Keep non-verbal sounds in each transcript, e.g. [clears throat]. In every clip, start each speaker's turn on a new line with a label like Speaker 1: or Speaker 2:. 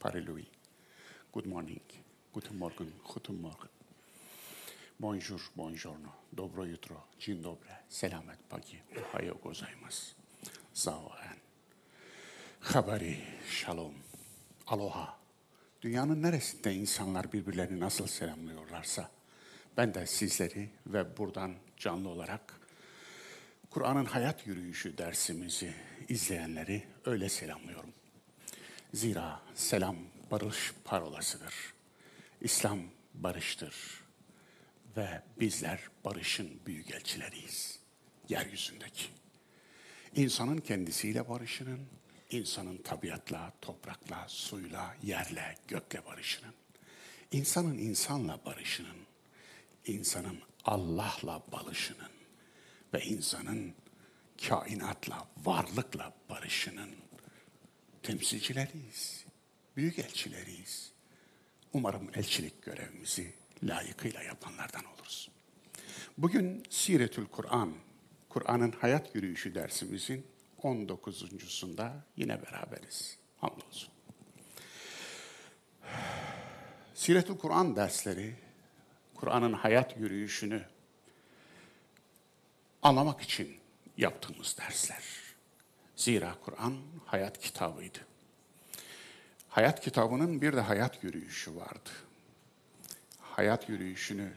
Speaker 1: Parelui. Good morning. Guten Morgen. Guten Morgen. Bonjour, buongiorno. Dobro jutro. Dzień dobry. Selamet pagi. Ohayo gozaimasu. Zaoen. Habari, shalom. Aloha. Dünyanın neresinde insanlar birbirlerini nasıl selamlıyorlarsa ben de sizleri ve buradan canlı olarak Kur'an'ın hayat yürüyüşü dersimizi izleyenleri öyle selamlıyorum. Zira selam barış parolasıdır. İslam barıştır ve bizler barışın büyükelçileriyiz yeryüzündeki. İnsanın kendisiyle barışının, insanın tabiatla, toprakla, suyla, yerle, gökle barışının, insanın insanla barışının, insanın Allah'la barışının ve insanın kainatla, varlıkla barışının temsilcileriyiz, büyük elçileriyiz. Umarım elçilik görevimizi layıkıyla yapanlardan oluruz. Bugün Siretül Kur'an, Kur'an'ın hayat yürüyüşü dersimizin 19.sunda yine beraberiz. Hamdolsun. Siretül Kur'an dersleri, Kur'an'ın hayat yürüyüşünü anlamak için yaptığımız dersler. Zira Kur'an hayat kitabıydı. Hayat kitabının bir de hayat yürüyüşü vardı. Hayat yürüyüşünü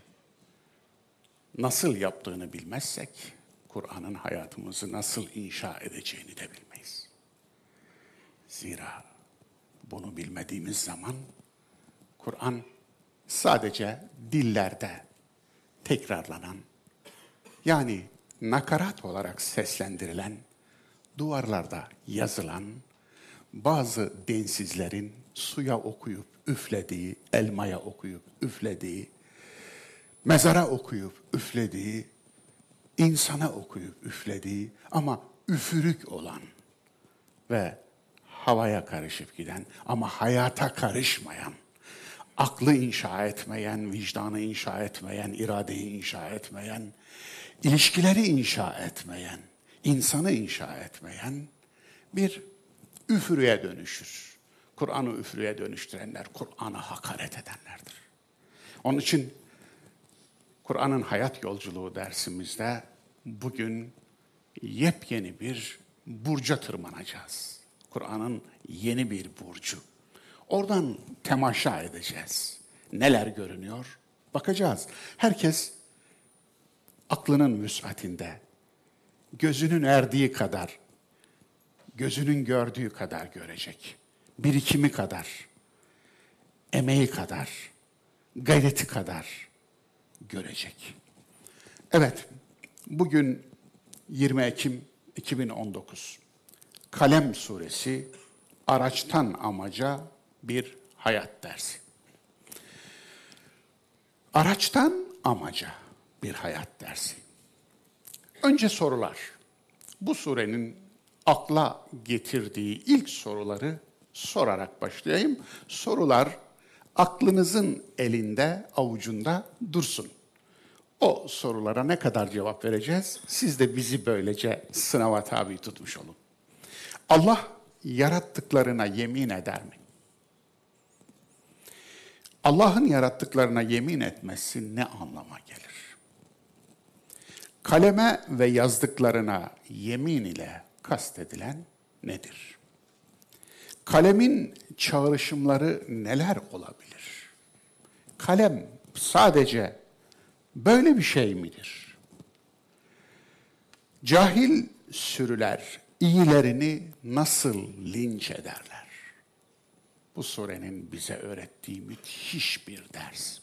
Speaker 1: nasıl yaptığını bilmezsek, Kur'an'ın hayatımızı nasıl inşa edeceğini de bilmeyiz. Zira bunu bilmediğimiz zaman Kur'an sadece dillerde tekrarlanan, yani nakarat olarak seslendirilen, duvarlarda yazılan, bazı densizlerin suya okuyup üflediği, elmaya okuyup üflediği, mezara okuyup üflediği, insana okuyup üflediği ama üfürük olan ve havaya karışıp giden ama hayata karışmayan, aklı inşa etmeyen, vicdanı inşa etmeyen, iradeyi inşa etmeyen, ilişkileri inşa etmeyen, insanı inşa etmeyen bir üfürüye dönüşür. Kur'an'ı üfürüye dönüştürenler, Kur'an'a hakaret edenlerdir. Onun için Kur'an'ın hayat yolculuğu dersimizde bugün yepyeni bir burca tırmanacağız. Kur'an'ın yeni bir burcu. Oradan temaşa edeceğiz. Neler görünüyor? Bakacağız. Herkes aklının müsatinde, gözünün erdiği kadar, gözünün gördüğü kadar görecek. Birikimi kadar, emeği kadar, gayreti kadar görecek. Evet, bugün 20 Ekim 2019. Kalem suresi araçtan amaca bir hayat dersi. Araçtan amaca bir hayat dersi. Önce sorular. Bu surenin akla getirdiği ilk soruları sorarak başlayayım. Sorular aklınızın elinde, avucunda dursun. O sorulara ne kadar cevap vereceğiz? Siz de bizi böylece sınava tabi tutmuş olun. Allah yarattıklarına yemin eder mi? Allah'ın yarattıklarına yemin etmesi ne anlama gelir? Kaleme ve yazdıklarına yemin ile kastedilen nedir? Kalemin çağrışımları neler olabilir? Kalem sadece böyle bir şey midir? Cahil sürüler iyilerini nasıl linç ederler? Bu surenin bize öğrettiği müthiş bir ders.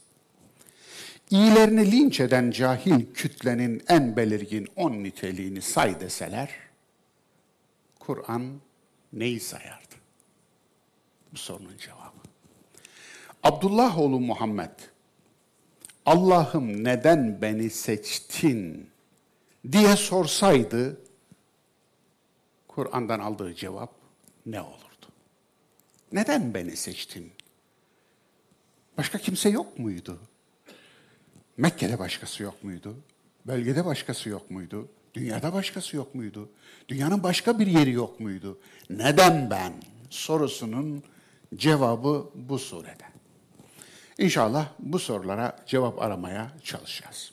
Speaker 1: İyilerini linç eden cahil kütlenin en belirgin on niteliğini say deseler, Kur'an neyi sayardı? Bu sorunun cevabı. Abdullah oğlu Muhammed, Allah'ım neden beni seçtin diye sorsaydı, Kur'an'dan aldığı cevap ne olurdu? Neden beni seçtin? Başka kimse yok muydu? Mekke'de başkası yok muydu? Bölgede başkası yok muydu? Dünyada başkası yok muydu? Dünyanın başka bir yeri yok muydu? Neden ben? Sorusunun cevabı bu surede. İnşallah bu sorulara cevap aramaya çalışacağız.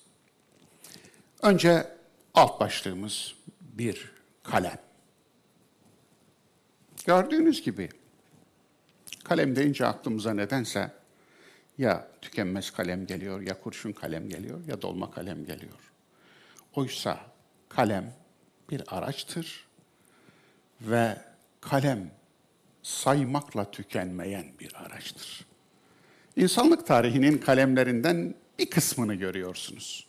Speaker 1: Önce alt başlığımız bir kalem. Gördüğünüz gibi kalem deyince aklımıza nedense ya tükenmez kalem geliyor, ya kurşun kalem geliyor, ya dolma kalem geliyor. Oysa kalem bir araçtır ve kalem saymakla tükenmeyen bir araçtır. İnsanlık tarihinin kalemlerinden bir kısmını görüyorsunuz.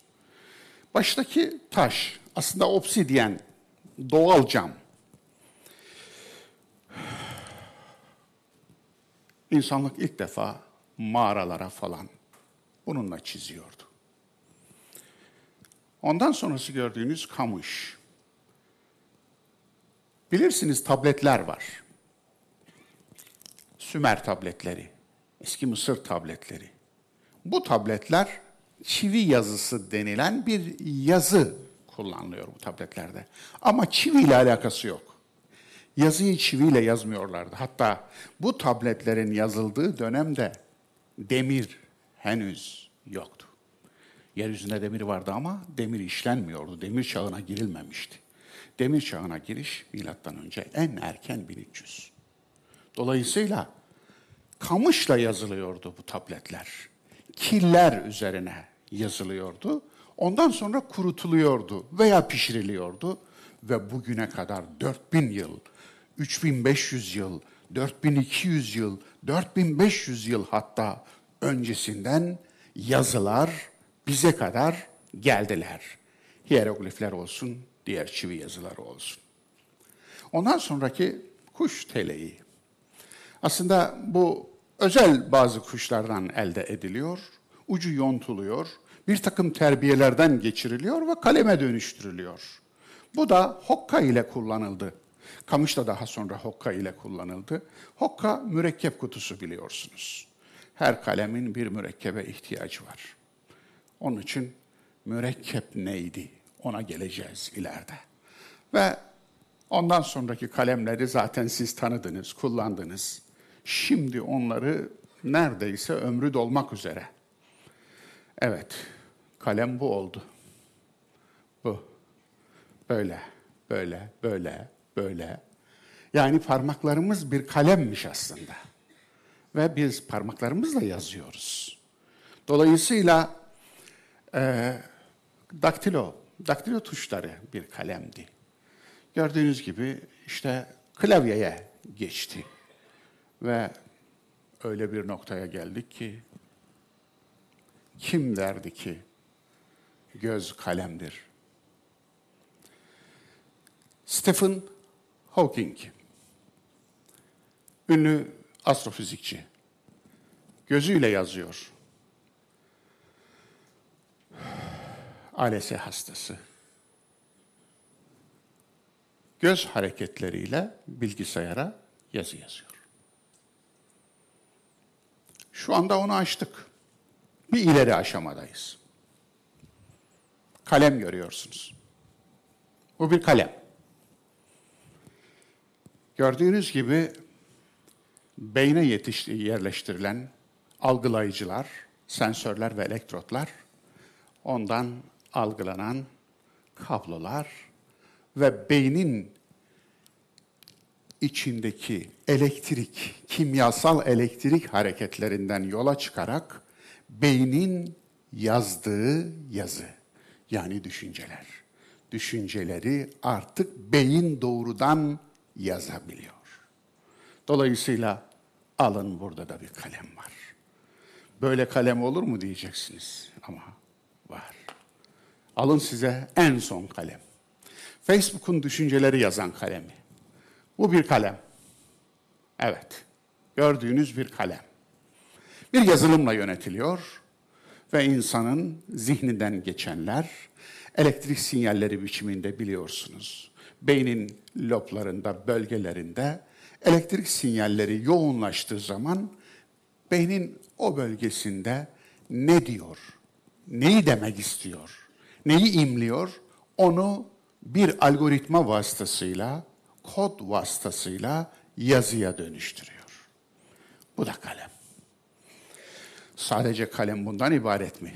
Speaker 1: Baştaki taş aslında obsidyen, doğal cam. İnsanlık ilk defa mağaralara falan bununla çiziyordu. Ondan sonrası gördüğünüz kamış. Bilirsiniz tabletler var. Sümer tabletleri, eski Mısır tabletleri. Bu tabletler çivi yazısı denilen bir yazı kullanılıyor bu tabletlerde. Ama çivi ile alakası yok. Yazıyı çiviyle yazmıyorlardı. Hatta bu tabletlerin yazıldığı dönemde demir henüz yoktu. Yeryüzünde demir vardı ama demir işlenmiyordu. Demir çağına girilmemişti. Demir çağına giriş milattan önce en erken 1300. Dolayısıyla kamışla yazılıyordu bu tabletler. Killer üzerine yazılıyordu. Ondan sonra kurutuluyordu veya pişiriliyordu ve bugüne kadar 4000 yıl, 3500 yıl, 4200 yıl, 4500 yıl hatta öncesinden yazılar bize kadar geldiler. Hieroglifler olsun, diğer çivi yazıları olsun. Ondan sonraki kuş teleği. Aslında bu özel bazı kuşlardan elde ediliyor, ucu yontuluyor, bir takım terbiyelerden geçiriliyor ve kaleme dönüştürülüyor. Bu da hokka ile kullanıldı. Kamış da daha sonra hokka ile kullanıldı. Hokka mürekkep kutusu biliyorsunuz. Her kalemin bir mürekkebe ihtiyacı var. Onun için mürekkep neydi? Ona geleceğiz ileride. Ve ondan sonraki kalemleri zaten siz tanıdınız, kullandınız. Şimdi onları neredeyse ömrü dolmak üzere. Evet, kalem bu oldu. Bu. Böyle, böyle, böyle, böyle. Yani parmaklarımız bir kalemmiş aslında. Ve biz parmaklarımızla yazıyoruz. Dolayısıyla e, daktilo, daktilo tuşları bir kalemdi. Gördüğünüz gibi işte klavyeye geçti. Ve öyle bir noktaya geldik ki kim derdi ki göz kalemdir? Stephen Hawking, ünlü astrofizikçi, gözüyle yazıyor. ALS hastası. Göz hareketleriyle bilgisayara yazı yazıyor. Şu anda onu açtık. Bir ileri aşamadayız. Kalem görüyorsunuz. Bu bir kalem. Gördüğünüz gibi beyne yetişti, yerleştirilen algılayıcılar, sensörler ve elektrotlar, ondan algılanan kablolar ve beynin içindeki elektrik, kimyasal elektrik hareketlerinden yola çıkarak beynin yazdığı yazı yani düşünceler. Düşünceleri artık beyin doğrudan yazabiliyor. Dolayısıyla alın burada da bir kalem var. Böyle kalem olur mu diyeceksiniz ama var. Alın size en son kalem. Facebook'un düşünceleri yazan kalemi. Bu bir kalem. Evet. Gördüğünüz bir kalem. Bir yazılımla yönetiliyor ve insanın zihninden geçenler elektrik sinyalleri biçiminde biliyorsunuz. Beynin loblarında, bölgelerinde elektrik sinyalleri yoğunlaştığı zaman beynin o bölgesinde ne diyor, neyi demek istiyor, neyi imliyor onu bir algoritma vasıtasıyla, kod vasıtasıyla yazıya dönüştürüyor. Bu da kalem. Sadece kalem bundan ibaret mi?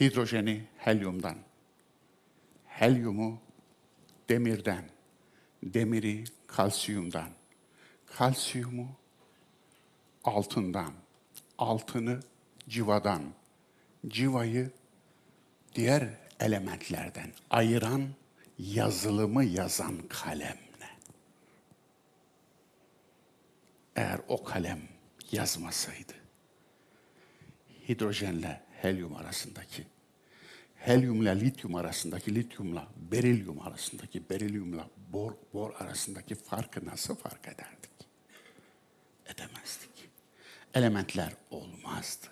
Speaker 1: Hidrojeni helyumdan, helyumu demirden, demiri kalsiyumdan, kalsiyumu altından, altını civadan, civayı diğer elementlerden ayıran yazılımı yazan kalem ne? Eğer o kalem yazmasaydı, hidrojenle helyum arasındaki, helyumla lityum arasındaki, lityumla berilyum arasındaki, berilyumla bor, bor arasındaki farkı nasıl fark ederdik? Edemezdik. Elementler olmazdı.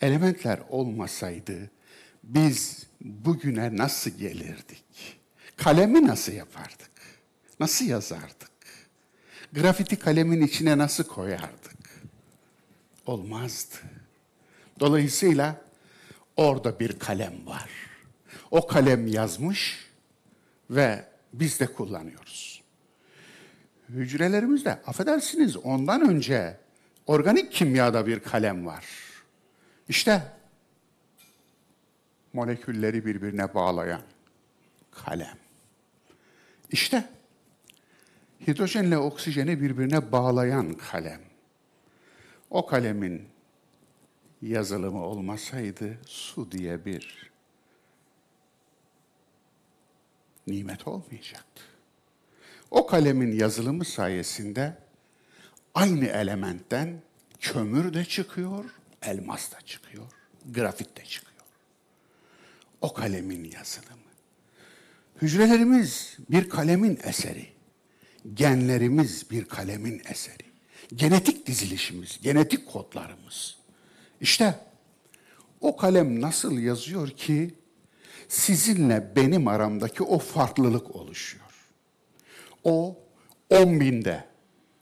Speaker 1: Elementler olmasaydı biz bugüne nasıl gelirdik? Kalemi nasıl yapardık? Nasıl yazardık? Grafiti kalemin içine nasıl koyardık? Olmazdı. Dolayısıyla orada bir kalem var. O kalem yazmış ve biz de kullanıyoruz. Hücrelerimizde affedersiniz ondan önce organik kimyada bir kalem var. İşte molekülleri birbirine bağlayan kalem. İşte hidrojenle oksijeni birbirine bağlayan kalem. O kalemin yazılımı olmasaydı su diye bir nimet olmayacaktı. O kalemin yazılımı sayesinde aynı elementten kömür de çıkıyor, elmas da çıkıyor, grafit de çıkıyor. O kalemin yazılımı. Hücrelerimiz bir kalemin eseri. Genlerimiz bir kalemin eseri. Genetik dizilişimiz, genetik kodlarımız. İşte o kalem nasıl yazıyor ki sizinle benim aramdaki o farklılık oluşuyor. O on binde,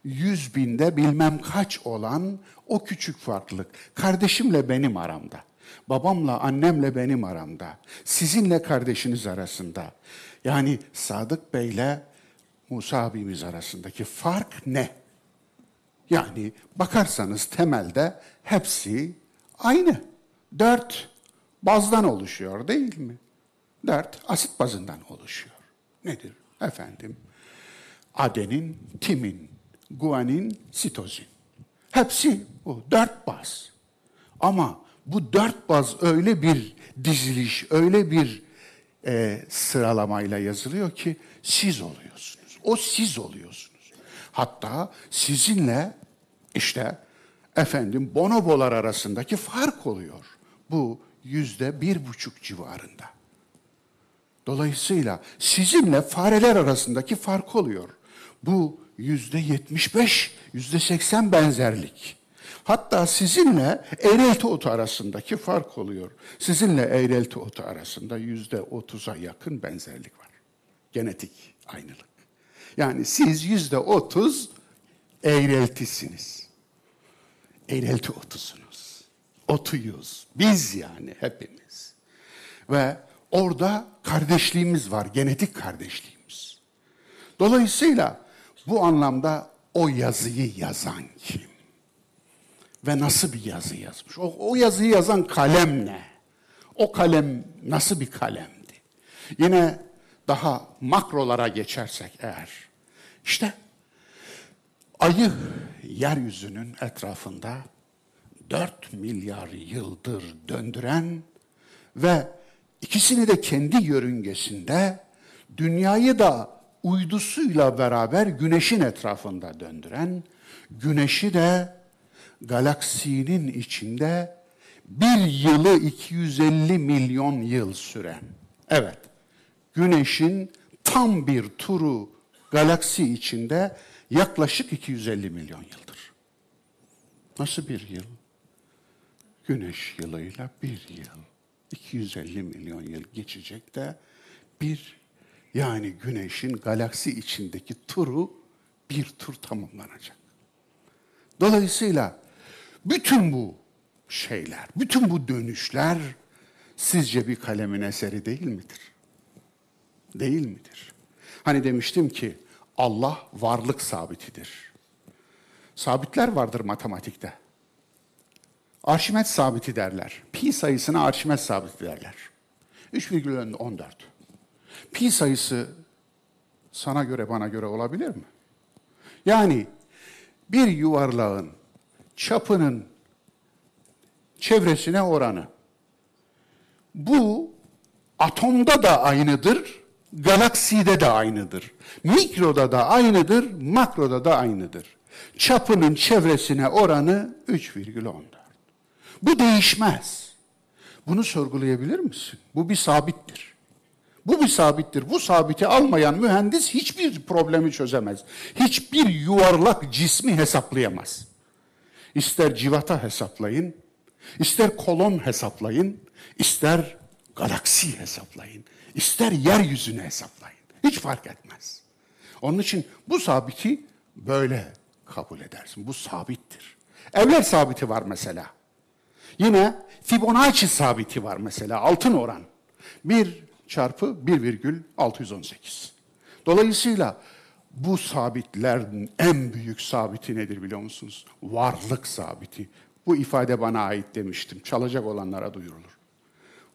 Speaker 1: yüz binde bilmem kaç olan o küçük farklılık. Kardeşimle benim aramda. Babamla, annemle benim aramda. Sizinle kardeşiniz arasında. Yani Sadık Bey'le Musa abimiz arasındaki fark ne? Yani bakarsanız temelde hepsi aynı. Dört bazdan oluşuyor değil mi? Dört asit bazından oluşuyor. Nedir? Efendim, adenin, timin, guanin, sitozin. Hepsi bu dört baz. Ama bu dört baz öyle bir diziliş, öyle bir e, sıralamayla yazılıyor ki siz oluyorsunuz. O siz oluyorsunuz. Hatta sizinle işte efendim bonobolar arasındaki fark oluyor. Bu yüzde bir buçuk civarında. Dolayısıyla sizinle fareler arasındaki fark oluyor. Bu yüzde yetmiş beş, yüzde seksen benzerlik. Hatta sizinle eğrelti otu arasındaki fark oluyor. Sizinle eğrelti otu arasında yüzde otuza yakın benzerlik var. Genetik aynılık. Yani siz yüzde otuz eğreltisiniz. Eğrelti otusunuz. Otuyuz. Biz yani hepimiz. Ve orada kardeşliğimiz var. Genetik kardeşliğimiz. Dolayısıyla bu anlamda o yazıyı yazan kim? Ve nasıl bir yazı yazmış? O, o yazıyı yazan kalem ne? O kalem nasıl bir kalemdi? Yine daha makrolara geçersek eğer, işte ayı yeryüzünün etrafında 4 milyar yıldır döndüren ve ikisini de kendi yörüngesinde dünyayı da uydusuyla beraber güneşin etrafında döndüren, güneşi de galaksinin içinde bir yılı 250 milyon yıl süren, evet, güneşin tam bir turu galaksi içinde yaklaşık 250 milyon yıldır. Nasıl bir yıl? Güneş yılıyla bir yıl. 250 milyon yıl geçecek de bir yani güneşin galaksi içindeki turu bir tur tamamlanacak. Dolayısıyla bütün bu şeyler, bütün bu dönüşler sizce bir kalemin eseri değil midir? Değil midir? Hani demiştim ki Allah varlık sabitidir. Sabitler vardır matematikte. Arşimet sabiti derler. Pi sayısına Arşimet sabiti derler. 3,14. Pi sayısı sana göre bana göre olabilir mi? Yani bir yuvarlağın çapının çevresine oranı. Bu atomda da aynıdır, galakside de aynıdır. Mikroda da aynıdır, makroda da aynıdır. Çapının çevresine oranı 3,14. Bu değişmez. Bunu sorgulayabilir misin? Bu bir sabittir. Bu bir sabittir. Bu sabiti almayan mühendis hiçbir problemi çözemez. Hiçbir yuvarlak cismi hesaplayamaz. İster civata hesaplayın, ister kolon hesaplayın, ister galaksi hesaplayın, ister yeryüzünü hesaplayın. Hiç fark etmez. Onun için bu sabiti böyle kabul edersin. Bu sabittir. Evler sabiti var mesela. Yine Fibonacci sabiti var mesela altın oran. 1 çarpı 1,618. Dolayısıyla bu sabitlerin en büyük sabiti nedir biliyor musunuz? Varlık sabiti. Bu ifade bana ait demiştim. Çalacak olanlara duyurulur.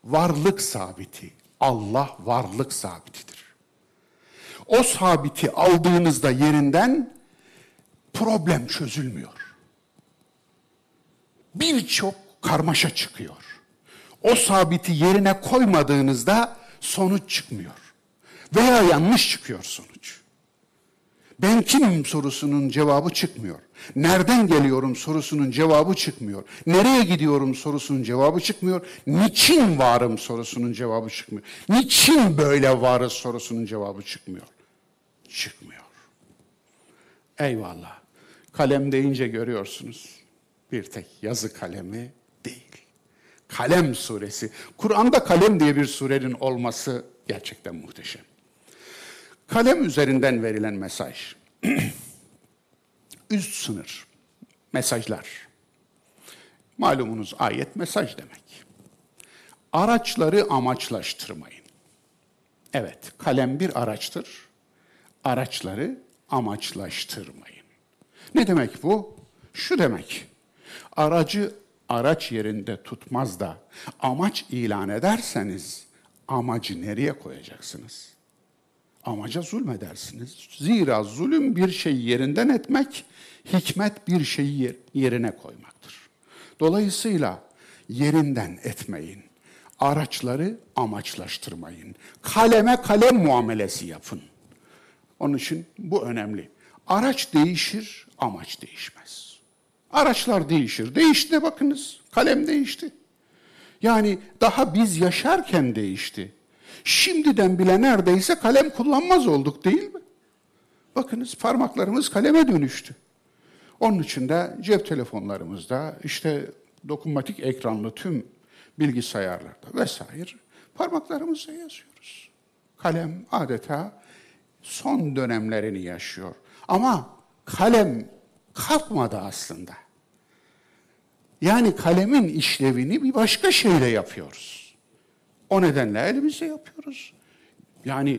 Speaker 1: Varlık sabiti. Allah varlık sabitidir. O sabiti aldığınızda yerinden problem çözülmüyor. Birçok karmaşa çıkıyor. O sabiti yerine koymadığınızda sonuç çıkmıyor. Veya yanlış çıkıyor sonuç. Ben kimim sorusunun cevabı çıkmıyor. Nereden geliyorum sorusunun cevabı çıkmıyor. Nereye gidiyorum sorusunun cevabı çıkmıyor. Niçin varım sorusunun cevabı çıkmıyor. Niçin böyle varız sorusunun cevabı çıkmıyor. Çıkmıyor. Eyvallah. Kalem deyince görüyorsunuz. Bir tek yazı kalemi değil. Kalem suresi. Kur'an'da kalem diye bir surenin olması gerçekten muhteşem. Kalem üzerinden verilen mesaj. [clears throat] Üst sınır. Mesajlar. Malumunuz ayet mesaj demek. Araçları amaçlaştırmayın. Evet, kalem bir araçtır. Araçları amaçlaştırmayın. Ne demek bu? Şu demek. Aracı araç yerinde tutmaz da amaç ilan ederseniz amacı nereye koyacaksınız? Amaca zulmedersiniz. Zira zulüm bir şeyi yerinden etmek, hikmet bir şeyi yerine koymaktır. Dolayısıyla yerinden etmeyin. Araçları amaçlaştırmayın. Kaleme kalem muamelesi yapın. Onun için bu önemli. Araç değişir, amaç değişmez. Araçlar değişir. Değişti de bakınız. Kalem değişti. Yani daha biz yaşarken değişti. Şimdiden bile neredeyse kalem kullanmaz olduk değil mi? Bakınız parmaklarımız kaleme dönüştü. Onun için de cep telefonlarımızda işte dokunmatik ekranlı tüm bilgisayarlarda vesaire parmaklarımızla yazıyoruz. Kalem adeta son dönemlerini yaşıyor. Ama kalem kalkmadı aslında. Yani kalemin işlevini bir başka şeyle yapıyoruz. O nedenle elimizle yapıyoruz. Yani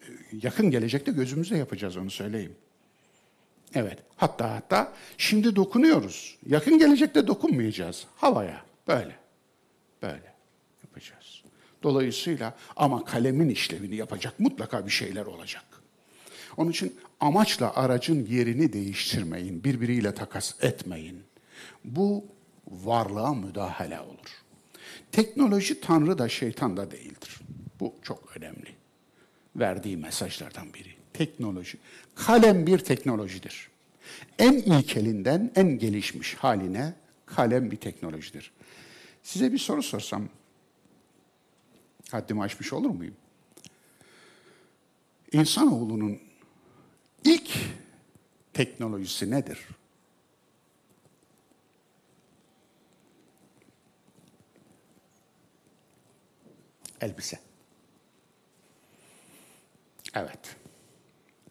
Speaker 1: e, yakın gelecekte gözümüzle yapacağız onu söyleyeyim. Evet. Hatta hatta şimdi dokunuyoruz. Yakın gelecekte dokunmayacağız. Havaya. Böyle. Böyle yapacağız. Dolayısıyla ama kalemin işlevini yapacak mutlaka bir şeyler olacak. Onun için amaçla aracın yerini değiştirmeyin, birbiriyle takas etmeyin. Bu varlığa müdahale olur. Teknoloji Tanrı da şeytan da değildir. Bu çok önemli. Verdiği mesajlardan biri. Teknoloji. Kalem bir teknolojidir. En ilkelinden en gelişmiş haline kalem bir teknolojidir. Size bir soru sorsam, haddimi aşmış olur muyum? İnsanoğlunun ilk teknolojisi nedir? Elbise. Evet.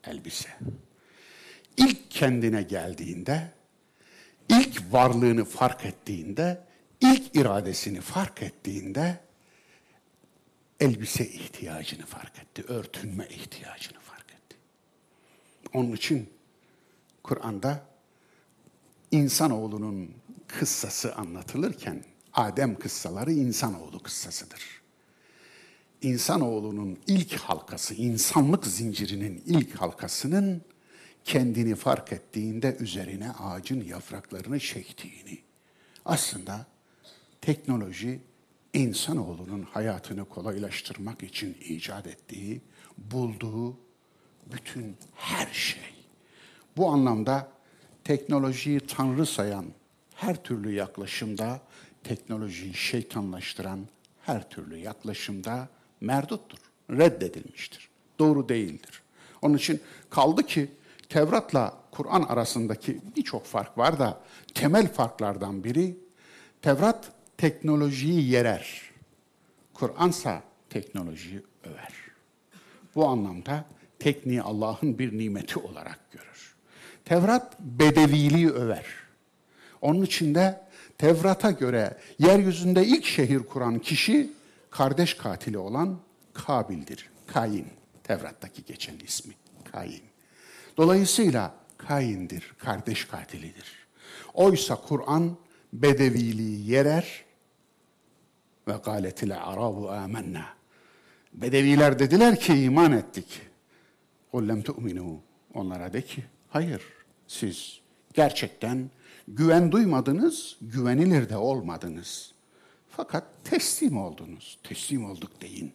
Speaker 1: Elbise. İlk kendine geldiğinde, ilk varlığını fark ettiğinde ilk iradesini fark ettiğinde elbise ihtiyacını fark etti, örtünme ihtiyacını fark etti. Onun için Kur'an'da insanoğlunun kıssası anlatılırken Adem kıssaları insanoğlu kıssasıdır. İnsanoğlunun ilk halkası, insanlık zincirinin ilk halkasının kendini fark ettiğinde üzerine ağacın yapraklarını çektiğini. Aslında teknoloji insanoğlunun hayatını kolaylaştırmak için icat ettiği, bulduğu bütün her şey. Bu anlamda teknolojiyi tanrı sayan her türlü yaklaşımda, teknolojiyi şeytanlaştıran her türlü yaklaşımda merduttur, reddedilmiştir. Doğru değildir. Onun için kaldı ki Tevrat'la Kur'an arasındaki birçok fark var da temel farklardan biri Tevrat teknolojiyi yerer. Kur'ansa teknolojiyi över. Bu anlamda tekniği Allah'ın bir nimeti olarak görür. Tevrat bedeviliği över. Onun içinde Tevrat'a göre yeryüzünde ilk şehir kuran kişi kardeş katili olan Kabil'dir. Kain, Tevrat'taki geçen ismi Kain. Dolayısıyla Kain'dir, kardeş katilidir. Oysa Kur'an bedeviliği yerer ve galetil arabu amenna. Bedeviler dediler ki iman ettik. Kul lem tu'minu. Onlara de ki hayır siz gerçekten güven duymadınız, güvenilir de olmadınız.'' Fakat teslim oldunuz, teslim olduk deyin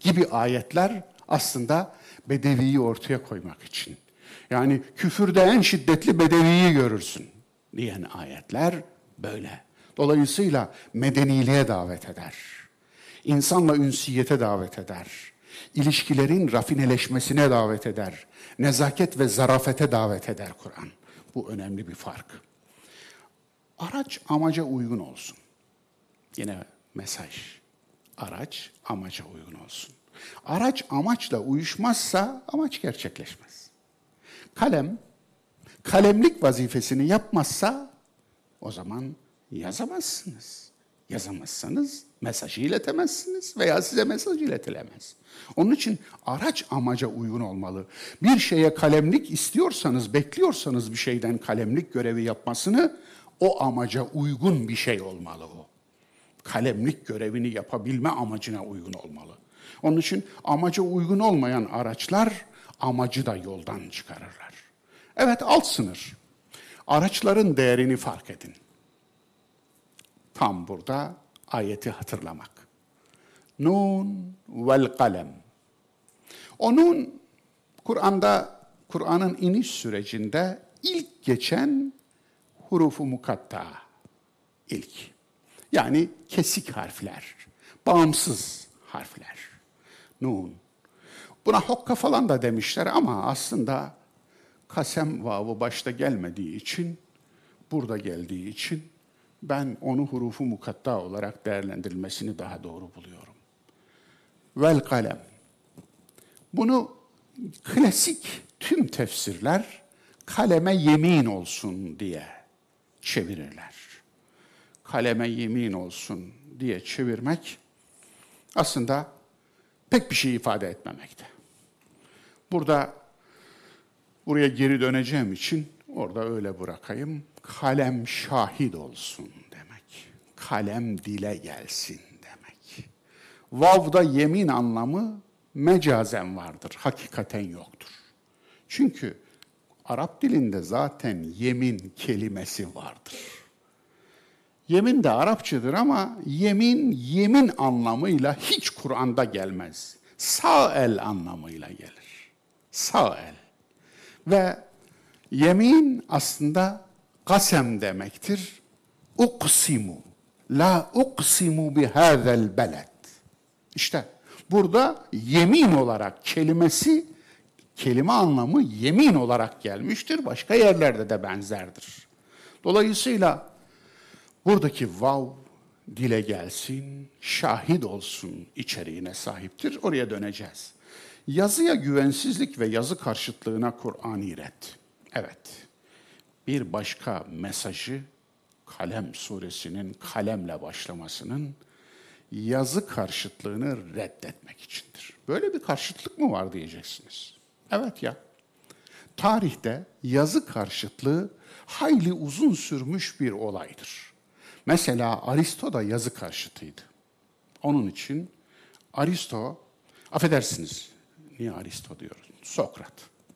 Speaker 1: gibi ayetler aslında bedeviyi ortaya koymak için. Yani küfürde en şiddetli bedeviyi görürsün diyen ayetler böyle. Dolayısıyla medeniliğe davet eder. İnsanla ünsiyete davet eder. İlişkilerin rafineleşmesine davet eder. Nezaket ve zarafete davet eder Kur'an. Bu önemli bir fark. Araç amaca uygun olsun. Yine mesaj. Araç amaca uygun olsun. Araç amaçla uyuşmazsa amaç gerçekleşmez. Kalem kalemlik vazifesini yapmazsa o zaman yazamazsınız. Yazamazsanız mesajı iletemezsiniz veya size mesaj iletilemez. Onun için araç amaca uygun olmalı. Bir şeye kalemlik istiyorsanız, bekliyorsanız bir şeyden kalemlik görevi yapmasını o amaca uygun bir şey olmalı o. Kalemlik görevini yapabilme amacına uygun olmalı. Onun için amaca uygun olmayan araçlar amacı da yoldan çıkarırlar. Evet alt sınır. Araçların değerini fark edin. Tam burada ayeti hatırlamak. Nun vel kalem. Onun Kur'an'da Kur'an'ın iniş sürecinde ilk geçen hurufu mukatta ilk. Yani kesik harfler, bağımsız harfler. Nun. Buna hokka falan da demişler ama aslında kasem vavu başta gelmediği için, burada geldiği için ben onu hurufu mukatta olarak değerlendirilmesini daha doğru buluyorum. Vel kalem. Bunu klasik tüm tefsirler kaleme yemin olsun diye çevirirler. Kaleme yemin olsun diye çevirmek aslında pek bir şey ifade etmemekte. Burada buraya geri döneceğim için orada öyle bırakayım. Kalem şahit olsun demek. Kalem dile gelsin demek. Vav'da yemin anlamı mecazen vardır, hakikaten yoktur. Çünkü Arap dilinde zaten yemin kelimesi vardır. Yemin de Arapçadır ama yemin, yemin anlamıyla hiç Kur'an'da gelmez. Sağ el anlamıyla gelir. Sağ el. Ve yemin aslında kasem demektir. Uksimu. La uksimu bihâzel beled. İşte burada yemin olarak kelimesi kelime anlamı yemin olarak gelmiştir. Başka yerlerde de benzerdir. Dolayısıyla buradaki vav dile gelsin, şahit olsun içeriğine sahiptir. Oraya döneceğiz. Yazıya güvensizlik ve yazı karşıtlığına Kur'an ret. Evet. Bir başka mesajı Kalem suresinin kalemle başlamasının yazı karşıtlığını reddetmek içindir. Böyle bir karşıtlık mı var diyeceksiniz. Evet ya. Tarihte yazı karşıtlığı hayli uzun sürmüş bir olaydır. Mesela Aristo da yazı karşıtıydı. Onun için Aristo, affedersiniz, niye Aristo diyoruz? Sokrat.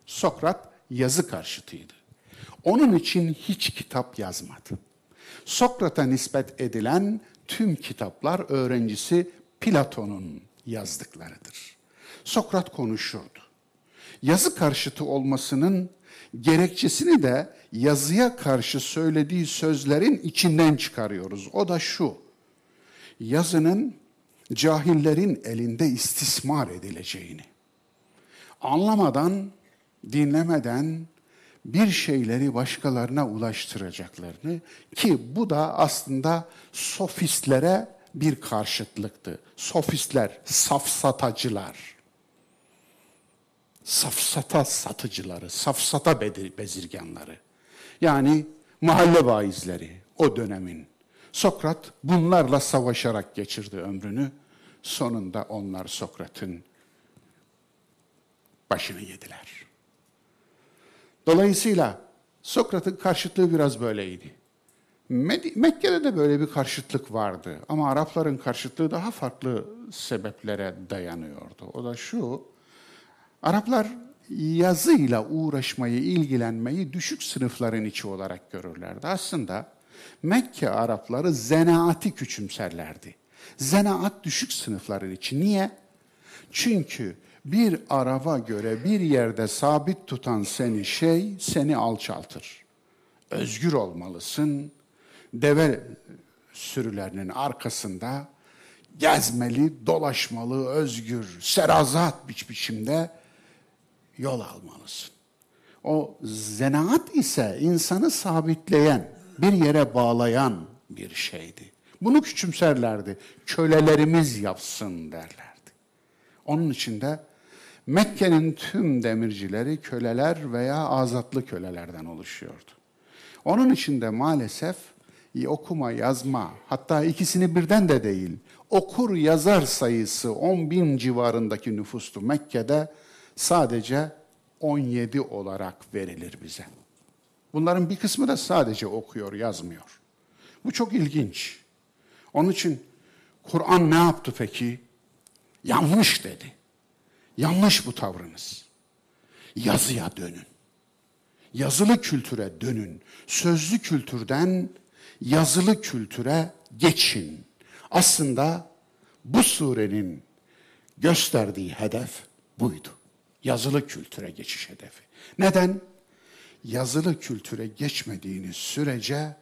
Speaker 1: Sokrat yazı karşıtıydı. Onun için hiç kitap yazmadı. Sokrat'a nispet edilen tüm kitaplar öğrencisi Platon'un yazdıklarıdır. Sokrat konuşurdu. Yazı karşıtı olmasının gerekçesini de yazıya karşı söylediği sözlerin içinden çıkarıyoruz. O da şu. Yazının cahillerin elinde istismar edileceğini, anlamadan, dinlemeden bir şeyleri başkalarına ulaştıracaklarını ki bu da aslında sofistlere bir karşıtlıktı. Sofistler, safsatacılar. Safsata satıcıları, safsata bezirganları. Yani mahalle vaizleri o dönemin. Sokrat bunlarla savaşarak geçirdi ömrünü. Sonunda onlar Sokrat'ın başını yediler. Dolayısıyla Sokrat'ın karşıtlığı biraz böyleydi. Mekke'de de böyle bir karşıtlık vardı ama Arapların karşıtlığı daha farklı sebeplere dayanıyordu. O da şu, Araplar yazıyla uğraşmayı, ilgilenmeyi düşük sınıfların içi olarak görürlerdi. Aslında Mekke Arapları zenaati küçümserlerdi. Zenaat düşük sınıfların içi. Niye? Çünkü bir araba göre bir yerde sabit tutan seni şey seni alçaltır. Özgür olmalısın. Deve sürülerinin arkasında gezmeli, dolaşmalı, özgür, serazat biç biçimde yol almalısın. O zenaat ise insanı sabitleyen, bir yere bağlayan bir şeydi. Bunu küçümserlerdi. Kölelerimiz yapsın derlerdi. Onun için de Mekke'nin tüm demircileri köleler veya azatlı kölelerden oluşuyordu. Onun için de maalesef okuma, yazma, hatta ikisini birden de değil, okur yazar sayısı 10 bin civarındaki nüfustu Mekke'de sadece 17 olarak verilir bize. Bunların bir kısmı da sadece okuyor, yazmıyor. Bu çok ilginç. Onun için Kur'an ne yaptı peki? Yanlış dedi. Yanlış bu tavrınız. Yazıya dönün. Yazılı kültüre dönün. Sözlü kültürden yazılı kültüre geçin. Aslında bu surenin gösterdiği hedef buydu. Yazılı kültüre geçiş hedefi. Neden? Yazılı kültüre geçmediğiniz sürece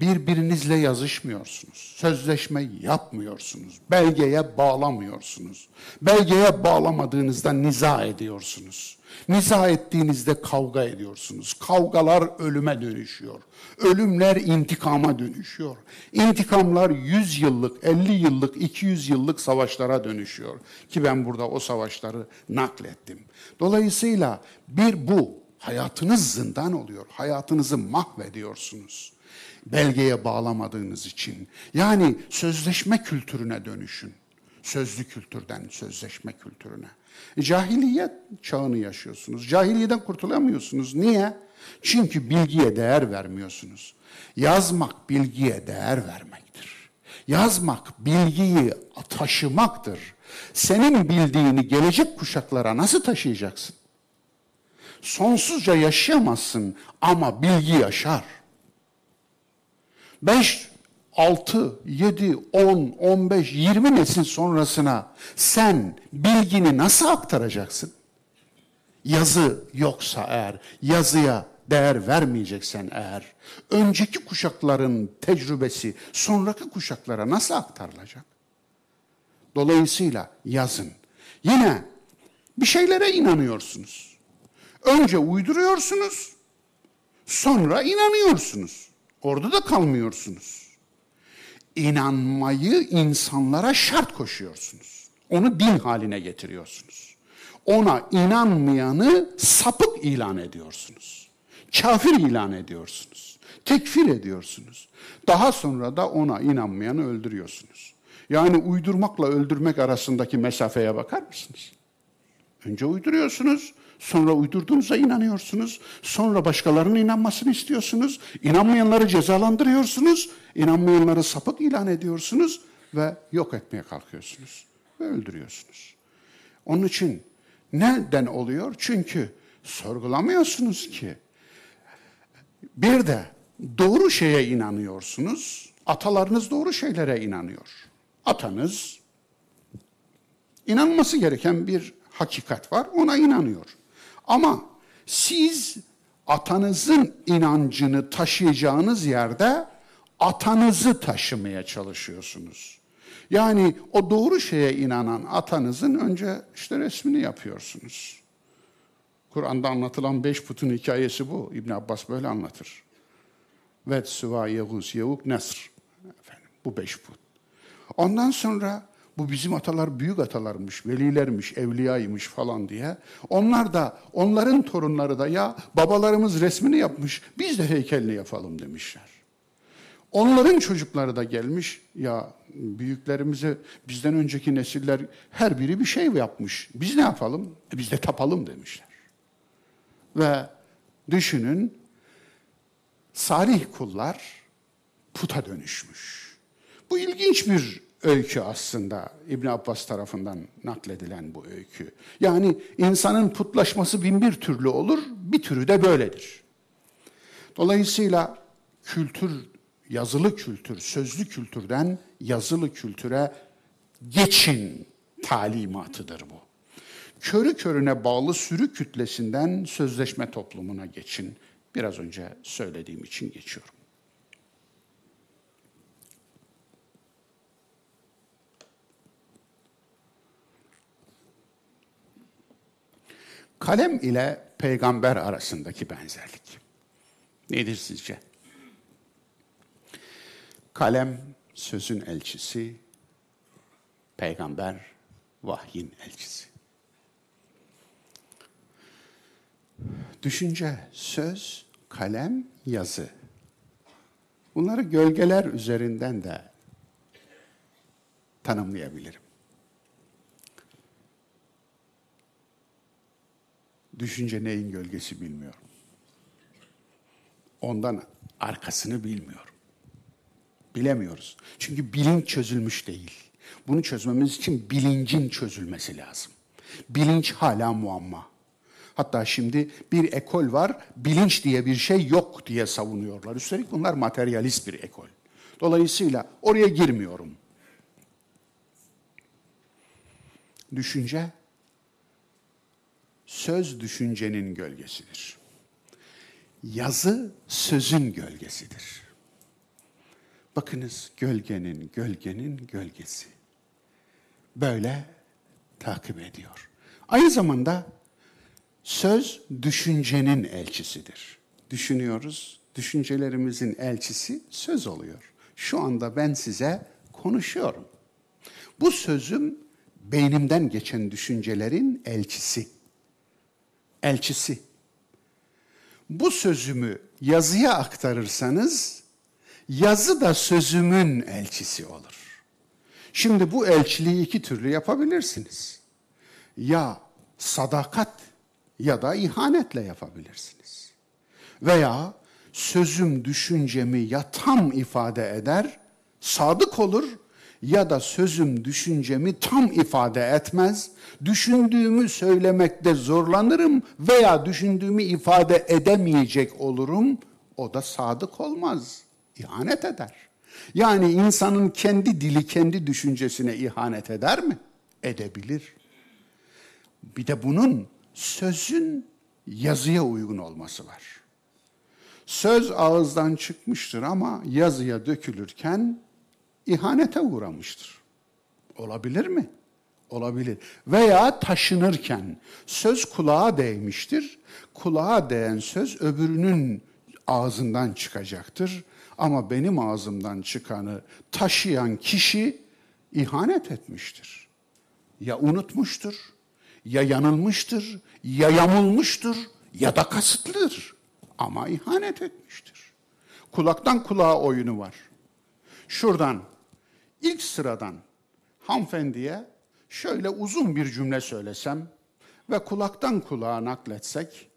Speaker 1: birbirinizle yazışmıyorsunuz. Sözleşme yapmıyorsunuz. Belgeye bağlamıyorsunuz. Belgeye bağlamadığınızda niza ediyorsunuz. Niza ettiğinizde kavga ediyorsunuz. Kavgalar ölüme dönüşüyor. Ölümler intikama dönüşüyor. İntikamlar 100 yıllık, 50 yıllık, 200 yıllık savaşlara dönüşüyor. Ki ben burada o savaşları naklettim. Dolayısıyla bir bu hayatınız zindan oluyor. Hayatınızı mahvediyorsunuz belgeye bağlamadığınız için. Yani sözleşme kültürüne dönüşün. Sözlü kültürden sözleşme kültürüne. Cahiliyet çağını yaşıyorsunuz. Cahiliyeden kurtulamıyorsunuz. Niye? Çünkü bilgiye değer vermiyorsunuz. Yazmak bilgiye değer vermektir. Yazmak bilgiyi taşımaktır. Senin bildiğini gelecek kuşaklara nasıl taşıyacaksın? Sonsuzca yaşayamazsın ama bilgi yaşar. 5, 6, 7, 10, 15, 20 nesil sonrasına sen bilgini nasıl aktaracaksın? Yazı yoksa eğer, yazıya değer vermeyeceksen eğer, önceki kuşakların tecrübesi sonraki kuşaklara nasıl aktarılacak? Dolayısıyla yazın. Yine bir şeylere inanıyorsunuz. Önce uyduruyorsunuz, sonra inanıyorsunuz. Orada da kalmıyorsunuz. İnanmayı insanlara şart koşuyorsunuz. Onu din haline getiriyorsunuz. Ona inanmayanı sapık ilan ediyorsunuz. Kafir ilan ediyorsunuz. Tekfir ediyorsunuz. Daha sonra da ona inanmayanı öldürüyorsunuz. Yani uydurmakla öldürmek arasındaki mesafeye bakar mısınız? Önce uyduruyorsunuz, sonra uydurduğunuza inanıyorsunuz, sonra başkalarının inanmasını istiyorsunuz, inanmayanları cezalandırıyorsunuz, inanmayanları sapık ilan ediyorsunuz ve yok etmeye kalkıyorsunuz ve öldürüyorsunuz. Onun için neden oluyor? Çünkü sorgulamıyorsunuz ki. Bir de doğru şeye inanıyorsunuz. Atalarınız doğru şeylere inanıyor. Atanız inanması gereken bir hakikat var. Ona inanıyor. Ama siz atanızın inancını taşıyacağınız yerde atanızı taşımaya çalışıyorsunuz. Yani o doğru şeye inanan atanızın önce işte resmini yapıyorsunuz. Kur'an'da anlatılan beş putun hikayesi bu. İbn Abbas böyle anlatır. Vet, Süva, Yevuz, Yevuk, Nesr. Efendim, bu beş put. Ondan sonra bu bizim atalar büyük atalarmış, velilermiş, evliyaymış falan diye. Onlar da, onların torunları da ya babalarımız resmini yapmış, biz de heykelini yapalım demişler. Onların çocukları da gelmiş, ya büyüklerimize, bizden önceki nesiller her biri bir şey yapmış. Biz ne yapalım? E biz de tapalım demişler. Ve düşünün, salih kullar puta dönüşmüş. Bu ilginç bir öykü aslında İbn Abbas tarafından nakledilen bu öykü. Yani insanın putlaşması bin bir türlü olur, bir türü de böyledir. Dolayısıyla kültür, yazılı kültür, sözlü kültürden yazılı kültüre geçin talimatıdır bu. Körü körüne bağlı sürü kütlesinden sözleşme toplumuna geçin. Biraz önce söylediğim için geçiyorum. Kalem ile peygamber arasındaki benzerlik. Nedir sizce? Kalem sözün elçisi, peygamber vahyin elçisi. Düşünce, söz, kalem, yazı. Bunları gölgeler üzerinden de tanımlayabilirim. Düşünce neyin gölgesi bilmiyorum. Ondan arkasını bilmiyorum. Bilemiyoruz. Çünkü bilinç çözülmüş değil. Bunu çözmemiz için bilincin çözülmesi lazım. Bilinç hala muamma. Hatta şimdi bir ekol var, bilinç diye bir şey yok diye savunuyorlar. Üstelik bunlar materyalist bir ekol. Dolayısıyla oraya girmiyorum. Düşünce söz düşüncenin gölgesidir. Yazı sözün gölgesidir. Bakınız gölgenin, gölgenin gölgesi. Böyle takip ediyor. Aynı zamanda söz düşüncenin elçisidir. Düşünüyoruz, düşüncelerimizin elçisi söz oluyor. Şu anda ben size konuşuyorum. Bu sözüm beynimden geçen düşüncelerin elçisi elçisi. Bu sözümü yazıya aktarırsanız yazı da sözümün elçisi olur. Şimdi bu elçiliği iki türlü yapabilirsiniz. Ya sadakat ya da ihanetle yapabilirsiniz. Veya sözüm düşüncemi ya tam ifade eder, sadık olur ya da sözüm düşüncemi tam ifade etmez, düşündüğümü söylemekte zorlanırım veya düşündüğümü ifade edemeyecek olurum, o da sadık olmaz, ihanet eder. Yani insanın kendi dili, kendi düşüncesine ihanet eder mi? Edebilir. Bir de bunun sözün yazıya uygun olması var. Söz ağızdan çıkmıştır ama yazıya dökülürken ihanete uğramıştır. Olabilir mi? Olabilir. Veya taşınırken söz kulağa değmiştir. Kulağa değen söz öbürünün ağzından çıkacaktır. Ama benim ağzımdan çıkanı taşıyan kişi ihanet etmiştir. Ya unutmuştur, ya yanılmıştır, ya yamulmuştur ya da kasıtlıdır. Ama ihanet etmiştir. kulaktan kulağa oyunu var. Şuradan ilk sıradan hanımefendiye şöyle uzun bir cümle söylesem ve kulaktan kulağa nakletsek,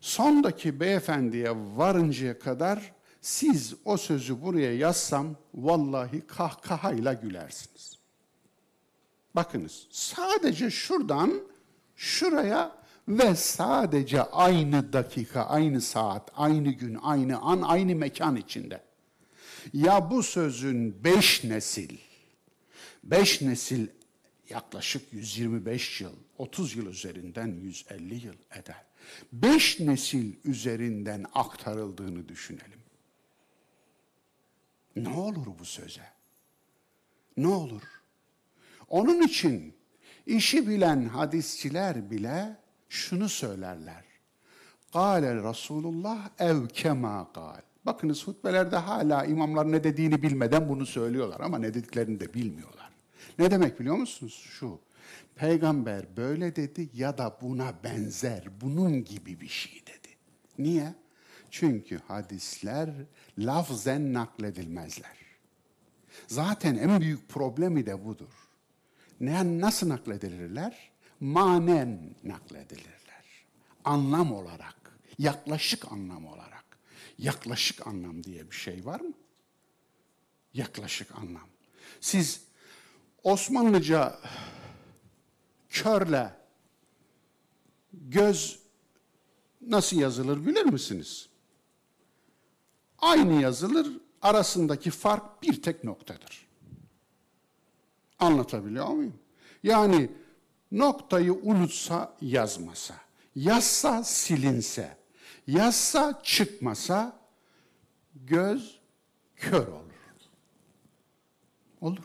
Speaker 1: sondaki beyefendiye varıncaya kadar siz o sözü buraya yazsam vallahi kahkahayla gülersiniz. Bakınız sadece şuradan şuraya ve sadece aynı dakika, aynı saat, aynı gün, aynı an, aynı mekan içinde. Ya bu sözün beş nesil, beş nesil yaklaşık 125 yıl, 30 yıl üzerinden 150 yıl eder. Beş nesil üzerinden aktarıldığını düşünelim. Ne olur bu söze? Ne olur? Onun için işi bilen hadisçiler bile şunu söylerler. Kale Resulullah ev kema kal. Bakınız hutbelerde hala imamlar ne dediğini bilmeden bunu söylüyorlar ama ne dediklerini de bilmiyorlar. Ne demek biliyor musunuz? Şu, peygamber böyle dedi ya da buna benzer, bunun gibi bir şey dedi. Niye? Çünkü hadisler lafzen nakledilmezler. Zaten en büyük problemi de budur. Ne, nasıl nakledilirler? Manen nakledilirler. Anlam olarak, yaklaşık anlam olarak. Yaklaşık anlam diye bir şey var mı? Yaklaşık anlam. Siz Osmanlıca körle göz nasıl yazılır bilir misiniz? Aynı yazılır, arasındaki fark bir tek noktadır. Anlatabiliyor muyum? Yani noktayı unutsa yazmasa, yazsa silinse, yazsa çıkmasa göz kör olur. Olur.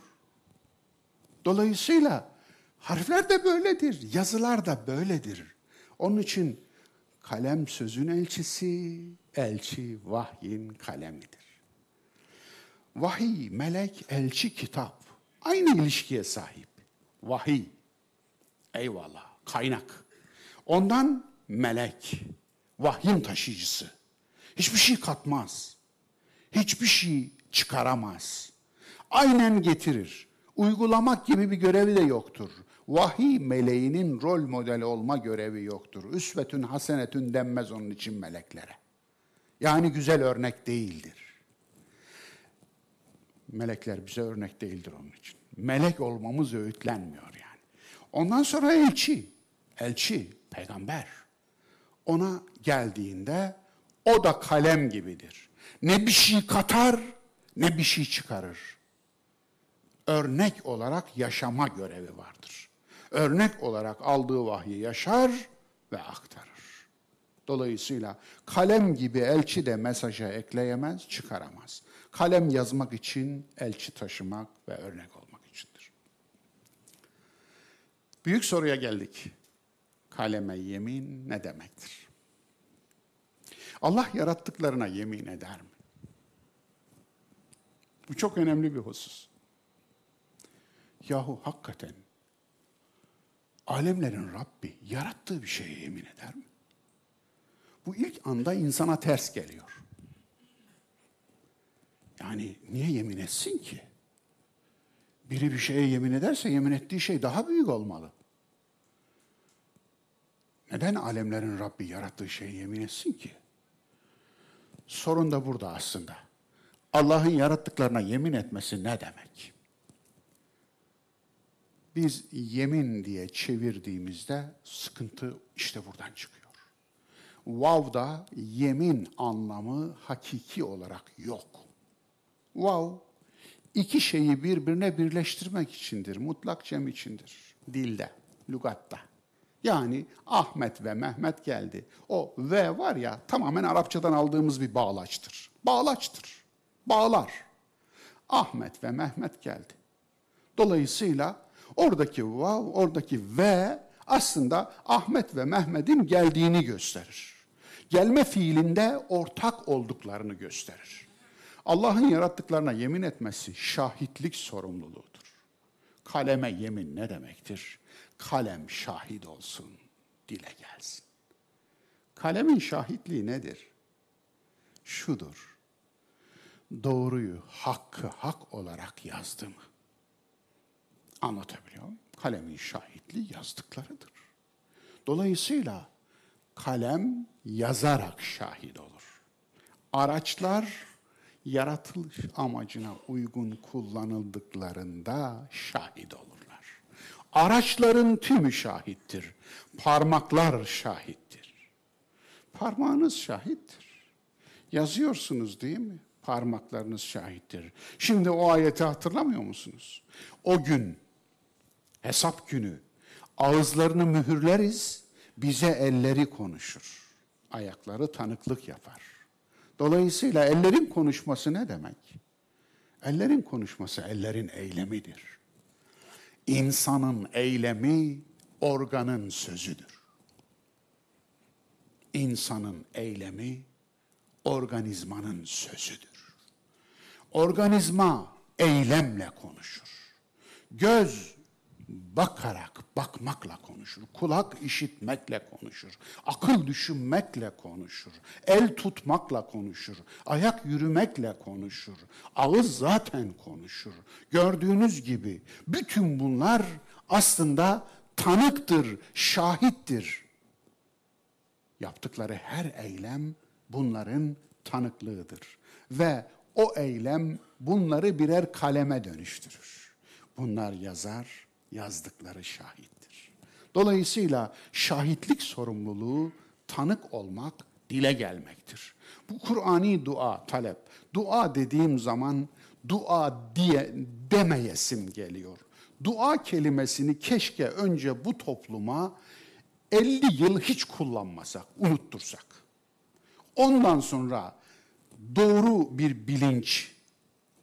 Speaker 1: Dolayısıyla harfler de böyledir, yazılar da böyledir. Onun için kalem sözün elçisi, elçi vahyin kalemidir. Vahiy, melek, elçi, kitap. Aynı ilişkiye sahip. Vahiy. Eyvallah. Kaynak. Ondan melek. Vahyin taşıyıcısı. Hiçbir şey katmaz. Hiçbir şey çıkaramaz. Aynen getirir. Uygulamak gibi bir görevi de yoktur. Vahiy meleğinin rol modeli olma görevi yoktur. Üsvetün hasenetün denmez onun için meleklere. Yani güzel örnek değildir. Melekler bize örnek değildir onun için. Melek olmamız öğütlenmiyor yani. Ondan sonra elçi. Elçi, peygamber. Ona geldiğinde o da kalem gibidir. Ne bir şey katar ne bir şey çıkarır. Örnek olarak yaşama görevi vardır. Örnek olarak aldığı vahyi yaşar ve aktarır. Dolayısıyla kalem gibi elçi de mesaja ekleyemez, çıkaramaz. Kalem yazmak için, elçi taşımak ve örnek olmak içindir. Büyük soruya geldik. Kaleme yemin ne demektir? Allah yarattıklarına yemin eder mi? Bu çok önemli bir husus. Yahu hakikaten alemlerin Rabbi yarattığı bir şeye yemin eder mi? Bu ilk anda insana ters geliyor. Yani niye yemin etsin ki? Biri bir şeye yemin ederse yemin ettiği şey daha büyük olmalı. Neden alemlerin Rabbi yarattığı şeye yemin etsin ki? Sorun da burada aslında. Allah'ın yarattıklarına yemin etmesi ne demek? Biz yemin diye çevirdiğimizde sıkıntı işte buradan çıkıyor. Vav'da yemin anlamı hakiki olarak yok. Vav iki şeyi birbirine birleştirmek içindir, mutlak cem içindir. Dilde, lügatta. Yani Ahmet ve Mehmet geldi. O ve var ya tamamen Arapçadan aldığımız bir bağlaçtır. Bağlaçtır. Bağlar. Ahmet ve Mehmet geldi. Dolayısıyla oradaki vav, oradaki ve aslında Ahmet ve Mehmet'in geldiğini gösterir. Gelme fiilinde ortak olduklarını gösterir. Allah'ın yarattıklarına yemin etmesi şahitlik sorumluluğudur. Kaleme yemin ne demektir? Kalem şahit olsun, dile gelsin. Kalemin şahitliği nedir? Şudur. doğruyu, hakkı hak olarak yazdı mı? Anlatabiliyor muyum? Kalemin şahitliği yazdıklarıdır. Dolayısıyla kalem yazarak şahit olur. Araçlar yaratılış amacına uygun kullanıldıklarında şahit olurlar. Araçların tümü şahittir. Parmaklar şahittir. Parmağınız şahittir. Yazıyorsunuz değil mi? Parmaklarınız şahittir. Şimdi o ayeti hatırlamıyor musunuz? O gün, hesap günü, ağızlarını mühürleriz, bize elleri konuşur. Ayakları tanıklık yapar. Dolayısıyla ellerin konuşması ne demek? Ellerin konuşması ellerin eylemidir. İnsanın eylemi organın sözüdür. İnsanın eylemi organizmanın sözüdür. Organizma eylemle konuşur. Göz bakarak, bakmakla konuşur. Kulak işitmekle konuşur. Akıl düşünmekle konuşur. El tutmakla konuşur. Ayak yürümekle konuşur. Ağız zaten konuşur. Gördüğünüz gibi bütün bunlar aslında tanıktır, şahittir. Yaptıkları her eylem bunların tanıklığıdır. Ve o eylem bunları birer kaleme dönüştürür. Bunlar yazar, yazdıkları şahittir. Dolayısıyla şahitlik sorumluluğu tanık olmak, dile gelmektir. Bu Kur'ani dua, talep. Dua dediğim zaman dua diye demeyesim geliyor. Dua kelimesini keşke önce bu topluma 50 yıl hiç kullanmasak, unuttursak. Ondan sonra doğru bir bilinç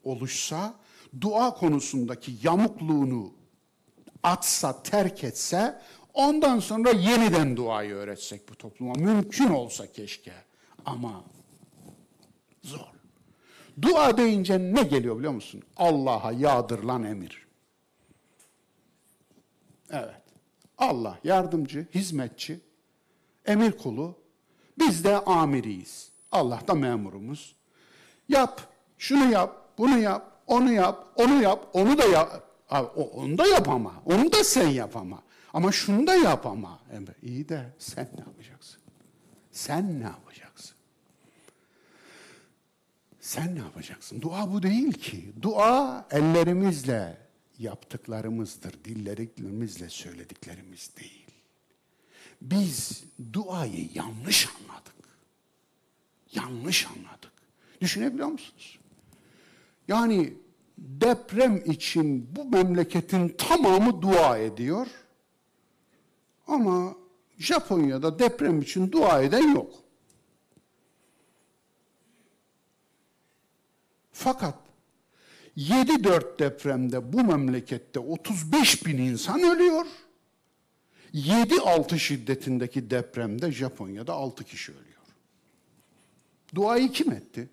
Speaker 1: oluşsa, dua konusundaki yamukluğunu atsa, terk etse, ondan sonra yeniden duayı öğretsek bu topluma. Mümkün olsa keşke ama zor. Dua deyince ne geliyor biliyor musun? Allah'a yağdırılan emir. Evet. Allah yardımcı, hizmetçi, emir kulu. Biz de amiriyiz. Allah da memurumuz. Yap, şunu yap, bunu yap, onu yap, onu yap, onu da yap. Onu da yap ama, onu da sen yap ama. Ama şunu da yap ama. İyi de sen ne yapacaksın? Sen ne yapacaksın? Sen ne yapacaksın? Dua bu değil ki. Dua ellerimizle yaptıklarımızdır. Dillerimizle söylediklerimiz değil. Biz duayı yanlış anladık. Yanlış anladık. Düşünebiliyor musunuz? Yani deprem için bu memleketin tamamı dua ediyor. Ama Japonya'da deprem için dua eden yok. Fakat 7-4 depremde bu memlekette 35 bin insan ölüyor. 7-6 şiddetindeki depremde Japonya'da 6 kişi ölüyor. Duayı kim etti?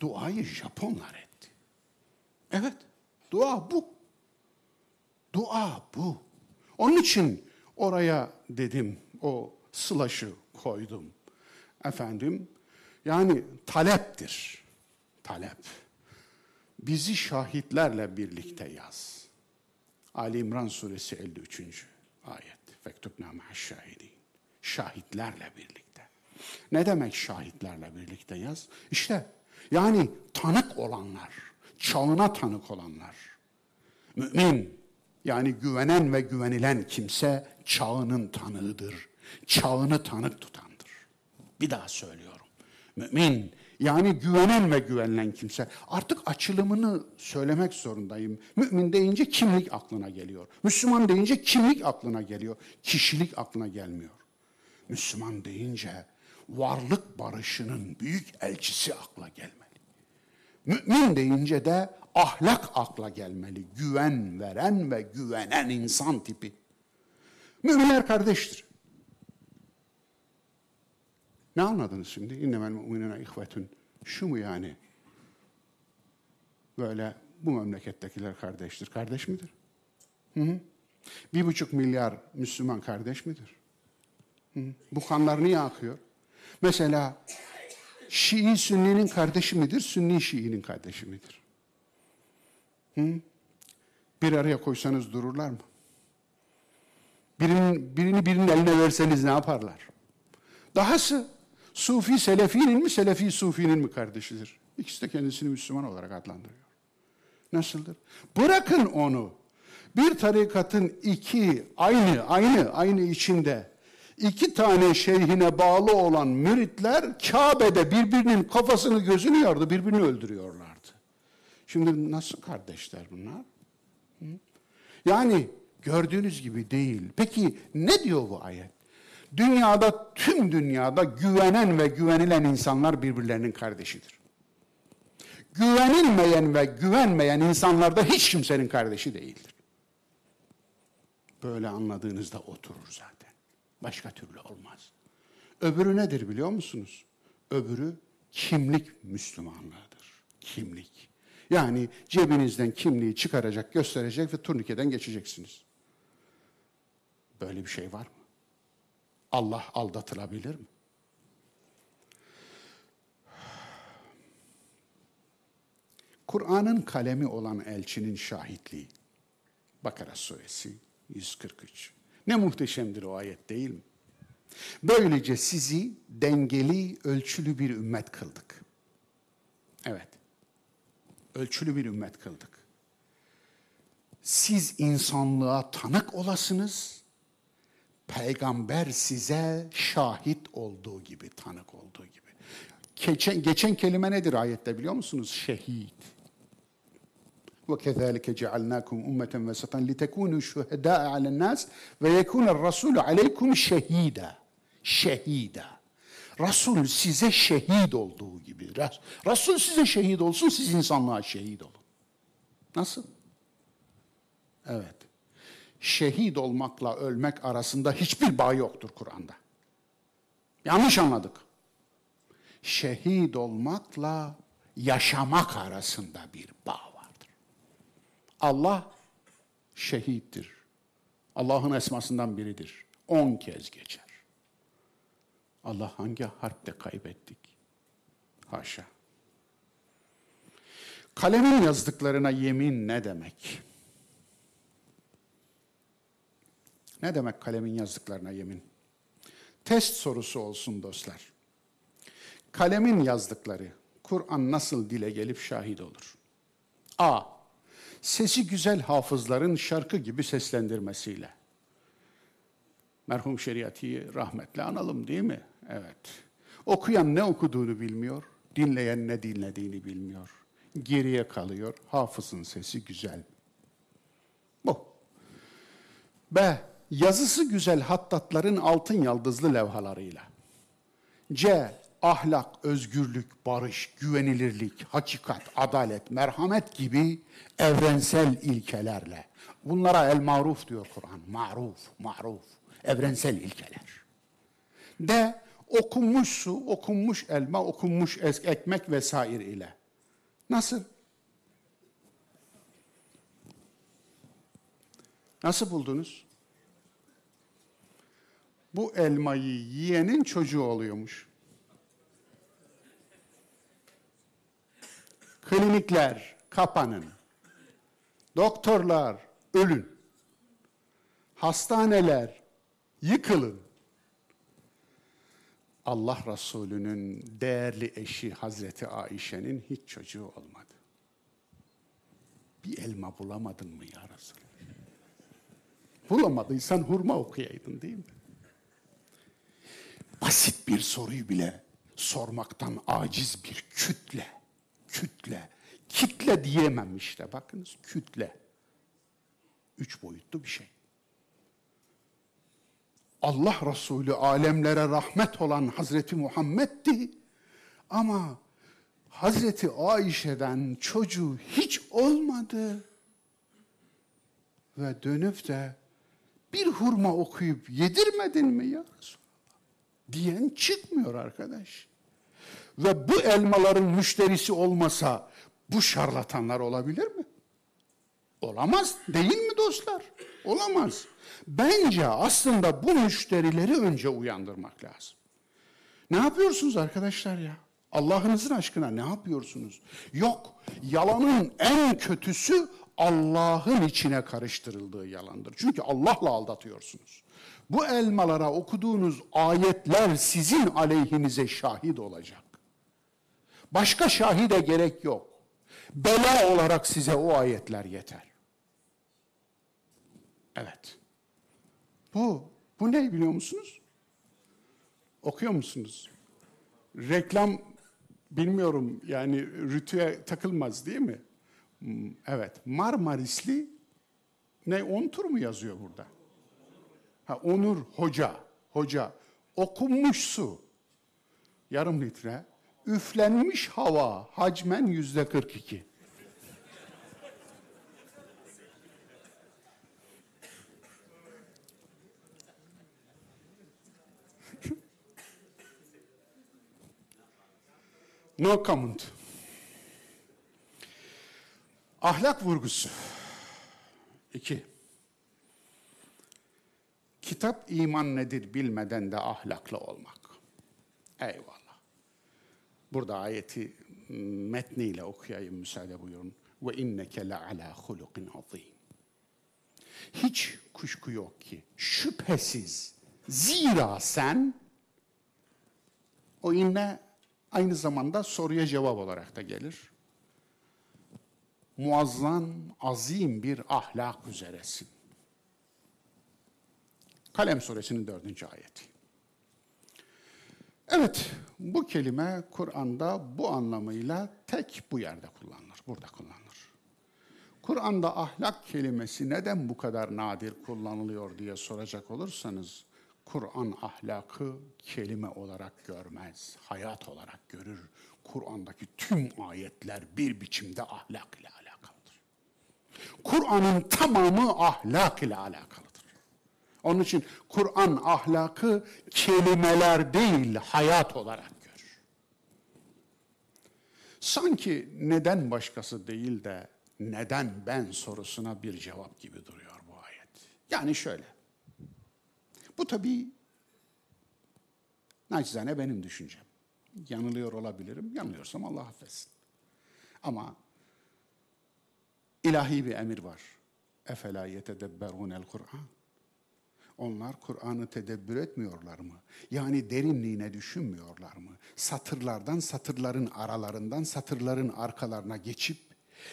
Speaker 1: Duayı Japonlar etti. Evet, dua bu. Dua bu. Onun için oraya dedim, o slaşı koydum. Efendim, yani taleptir. Talep. Bizi şahitlerle birlikte yaz. Ali İmran suresi 53. ayet. Fektubna ma'şşahidin. Şahitlerle birlikte. Ne demek şahitlerle birlikte yaz? İşte yani tanık olanlar, çağına tanık olanlar. Mümin yani güvenen ve güvenilen kimse çağının tanığıdır. Çağını tanık tutandır. Bir daha söylüyorum. Mümin yani güvenen ve güvenilen kimse. Artık açılımını söylemek zorundayım. Mümin deyince kimlik aklına geliyor. Müslüman deyince kimlik aklına geliyor. Kişilik aklına gelmiyor. Müslüman deyince varlık barışının büyük elçisi akla gelmeli. Mümin deyince de ahlak akla gelmeli. Güven veren ve güvenen insan tipi. Müminler kardeştir. Ne anladınız şimdi? İnnemel mu'minine ihvetün. Şu mu yani? Böyle bu memlekettekiler kardeştir. Kardeş midir? Hı hı. Bir buçuk milyar Müslüman kardeş midir? Hı hı. Bu kanlar niye akıyor? Mesela Şii Sünni'nin kardeşi midir? Sünni Şii'nin kardeşi midir? Hı? Bir araya koysanız dururlar mı? Birinin, birini birinin eline verseniz ne yaparlar? Dahası Sufi Selefi'nin mi, Selefi Sufi'nin mi kardeşidir? İkisi de kendisini Müslüman olarak adlandırıyor. Nasıldır? Bırakın onu. Bir tarikatın iki, aynı, aynı, aynı içinde iki tane şeyhine bağlı olan müritler Kabe'de birbirinin kafasını gözünü yardı, birbirini öldürüyorlardı. Şimdi nasıl kardeşler bunlar? Yani gördüğünüz gibi değil. Peki ne diyor bu ayet? Dünyada, tüm dünyada güvenen ve güvenilen insanlar birbirlerinin kardeşidir. Güvenilmeyen ve güvenmeyen insanlar da hiç kimsenin kardeşi değildir. Böyle anladığınızda oturur zaten. Başka türlü olmaz. Öbürü nedir biliyor musunuz? Öbürü kimlik Müslümanlığıdır. Kimlik. Yani cebinizden kimliği çıkaracak, gösterecek ve turnikeden geçeceksiniz. Böyle bir şey var mı? Allah aldatılabilir mi? Kur'an'ın kalemi olan elçinin şahitliği. Bakara suresi 143. Ne muhteşemdir o ayet değil mi? Böylece sizi dengeli, ölçülü bir ümmet kıldık. Evet. Ölçülü bir ümmet kıldık. Siz insanlığa tanık olasınız. Peygamber size şahit olduğu gibi, tanık olduğu gibi. Geçen, geçen kelime nedir ayette biliyor musunuz? Şehit. وكذلك جعلناكم أمة وسطا لتكونوا شهداء على الناس ويكون الرسول عليكم شهيدا şehida. Resul size şehit olduğu gibi. Resul size şehit olsun, siz insanlığa şehit olun. Nasıl? Evet. Şehit olmakla ölmek arasında hiçbir bağ yoktur Kur'an'da. Yanlış anladık. Şehit olmakla yaşamak arasında bir bağ Allah şehittir. Allah'ın esmasından biridir. On kez geçer. Allah hangi harpte kaybettik? Haşa. Kalemin yazdıklarına yemin ne demek? Ne demek kalemin yazdıklarına yemin? Test sorusu olsun dostlar. Kalemin yazdıkları Kur'an nasıl dile gelip şahit olur? A sesi güzel hafızların şarkı gibi seslendirmesiyle. Merhum Şeriati'yi rahmetle analım değil mi? Evet. Okuyan ne okuduğunu bilmiyor, dinleyen ne dinlediğini bilmiyor. Geriye kalıyor, hafızın sesi güzel. Bu. B. Yazısı güzel hattatların altın yaldızlı levhalarıyla. C ahlak, özgürlük, barış, güvenilirlik, hakikat, adalet, merhamet gibi evrensel ilkelerle. Bunlara el maruf diyor Kur'an. Maruf, maruf. Evrensel ilkeler. De okunmuş su, okunmuş elma, okunmuş ekmek vesaire ile. Nasıl? Nasıl buldunuz? Bu elmayı yiyenin çocuğu oluyormuş. Klinikler kapanın. Doktorlar ölün. Hastaneler yıkılın. Allah Resulü'nün değerli eşi Hazreti Ayşe'nin hiç çocuğu olmadı. Bir elma bulamadın mı ya Resulallah? Bulamadıysan hurma okuyaydın değil mi? Basit bir soruyu bile sormaktan aciz bir kütle kütle. Kitle diyemem işte bakınız kütle. Üç boyutlu bir şey. Allah Resulü alemlere rahmet olan Hazreti Muhammed'di. Ama Hazreti Ayşe'den çocuğu hiç olmadı. Ve dönüp de bir hurma okuyup yedirmedin mi ya Resulallah? Diyen çıkmıyor arkadaş ve bu elmaların müşterisi olmasa bu şarlatanlar olabilir mi? Olamaz değil mi dostlar? Olamaz. Bence aslında bu müşterileri önce uyandırmak lazım. Ne yapıyorsunuz arkadaşlar ya? Allah'ınızın aşkına ne yapıyorsunuz? Yok, yalanın en kötüsü Allah'ın içine karıştırıldığı yalandır. Çünkü Allah'la aldatıyorsunuz. Bu elmalara okuduğunuz ayetler sizin aleyhinize şahit olacak. Başka şahide gerek yok. Bela olarak size o ayetler yeter. Evet. Bu, bu ne biliyor musunuz? Okuyor musunuz? Reklam bilmiyorum yani rütüye takılmaz değil mi? Hmm, Evet. Marmarisli ne Ontur mu yazıyor burada? Ha, Onur Hoca. Hoca. Okunmuş su. Yarım litre. Üflenmiş hava. Hacmen yüzde 42. [laughs] No comment. Ahlak vurgusu. İki. Kitap iman nedir bilmeden de ahlaklı olmak. Eyvallah. Burada ayeti metniyle okuyayım müsaade buyurun. Ve inneke la ala hulukin azim. Hiç kuşku yok ki şüphesiz zira sen o inne aynı zamanda soruya cevap olarak da gelir. Muazzam, azim bir ahlak üzeresin. Kalem suresinin dördüncü ayeti. Evet, bu kelime Kur'an'da bu anlamıyla tek bu yerde kullanılır, burada kullanılır. Kur'an'da ahlak kelimesi neden bu kadar nadir kullanılıyor diye soracak olursanız, Kur'an ahlakı kelime olarak görmez, hayat olarak görür. Kur'an'daki tüm ayetler bir biçimde ahlak ile alakalıdır. Kur'an'ın tamamı ahlak ile alakalıdır. Onun için Kur'an ahlakı kelimeler değil, hayat olarak görür. Sanki neden başkası değil de neden ben sorusuna bir cevap gibi duruyor bu ayet. Yani şöyle. Bu tabii naçizane benim düşüncem. Yanılıyor olabilirim. Yanılıyorsam Allah affetsin. Ama ilahi bir emir var. Efela yetedebberunel Kur'an. Onlar Kur'an'ı tedebbür etmiyorlar mı? Yani derinliğine düşünmüyorlar mı? Satırlardan, satırların aralarından, satırların arkalarına geçip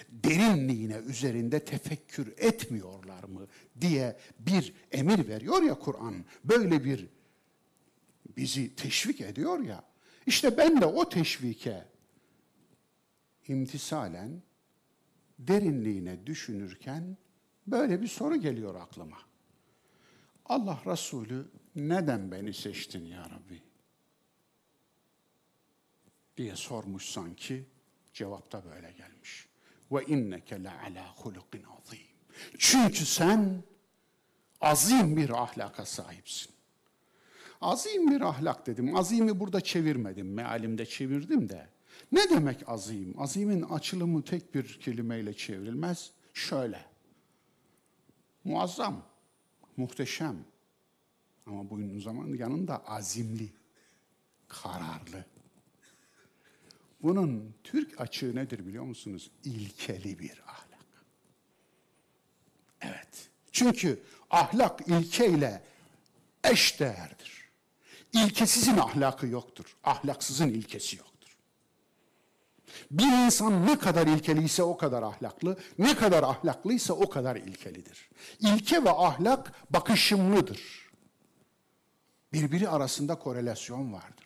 Speaker 1: derinliğine üzerinde tefekkür etmiyorlar mı diye bir emir veriyor ya Kur'an. Böyle bir bizi teşvik ediyor ya. İşte ben de o teşvike imtisalen derinliğine düşünürken böyle bir soru geliyor aklıma. Allah Resulü neden beni seçtin ya Rabbi? diye sormuş sanki cevapta böyle gelmiş. Ve inneke la ala hulukin azim. Çünkü sen azim bir ahlaka sahipsin. Azim bir ahlak dedim. Azimi burada çevirmedim. Mealimde çevirdim de. Ne demek azim? Azimin açılımı tek bir kelimeyle çevrilmez. Şöyle. Muazzam, muhteşem. Ama bunun zaman yanında azimli, kararlı. Bunun Türk açığı nedir biliyor musunuz? İlkeli bir ahlak. Evet. Çünkü ahlak ilkeyle eş değerdir. İlkesizin ahlakı yoktur. Ahlaksızın ilkesi yoktur. Bir insan ne kadar ilkeliyse o kadar ahlaklı, ne kadar ahlaklıysa o kadar ilkelidir. İlke ve ahlak bakışımlıdır. Birbiri arasında korelasyon vardır.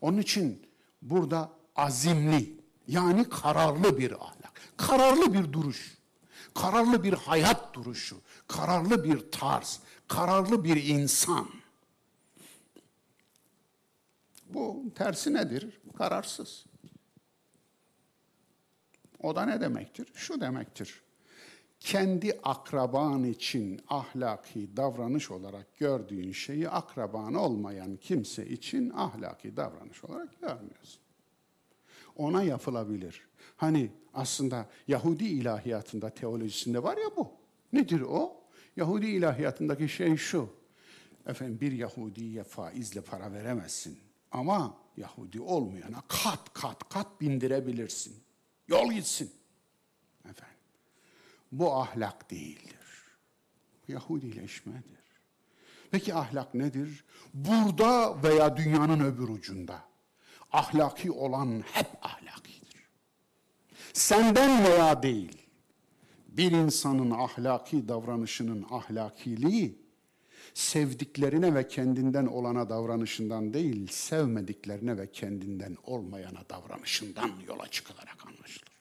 Speaker 1: Onun için burada azimli yani kararlı bir ahlak, kararlı bir duruş, kararlı bir hayat duruşu, kararlı bir tarz, kararlı bir insan. Bu tersi nedir? Kararsız. O da ne demektir? Şu demektir. Kendi akraban için ahlaki davranış olarak gördüğün şeyi akraban olmayan kimse için ahlaki davranış olarak görmüyorsun. Ona yapılabilir. Hani aslında Yahudi ilahiyatında, teolojisinde var ya bu. Nedir o? Yahudi ilahiyatındaki şey şu. Efendim bir Yahudiye faizle para veremezsin. Ama Yahudi olmayana kat kat kat bindirebilirsin. Yol gitsin. Efendim. Bu ahlak değildir. Yahudileşmedir. Peki ahlak nedir? Burada veya dünyanın öbür ucunda. Ahlaki olan hep ahlakidir. Senden veya değil. Bir insanın ahlaki davranışının ahlakiliği sevdiklerine ve kendinden olana davranışından değil, sevmediklerine ve kendinden olmayana davranışından yola çıkılarak anlaşılır.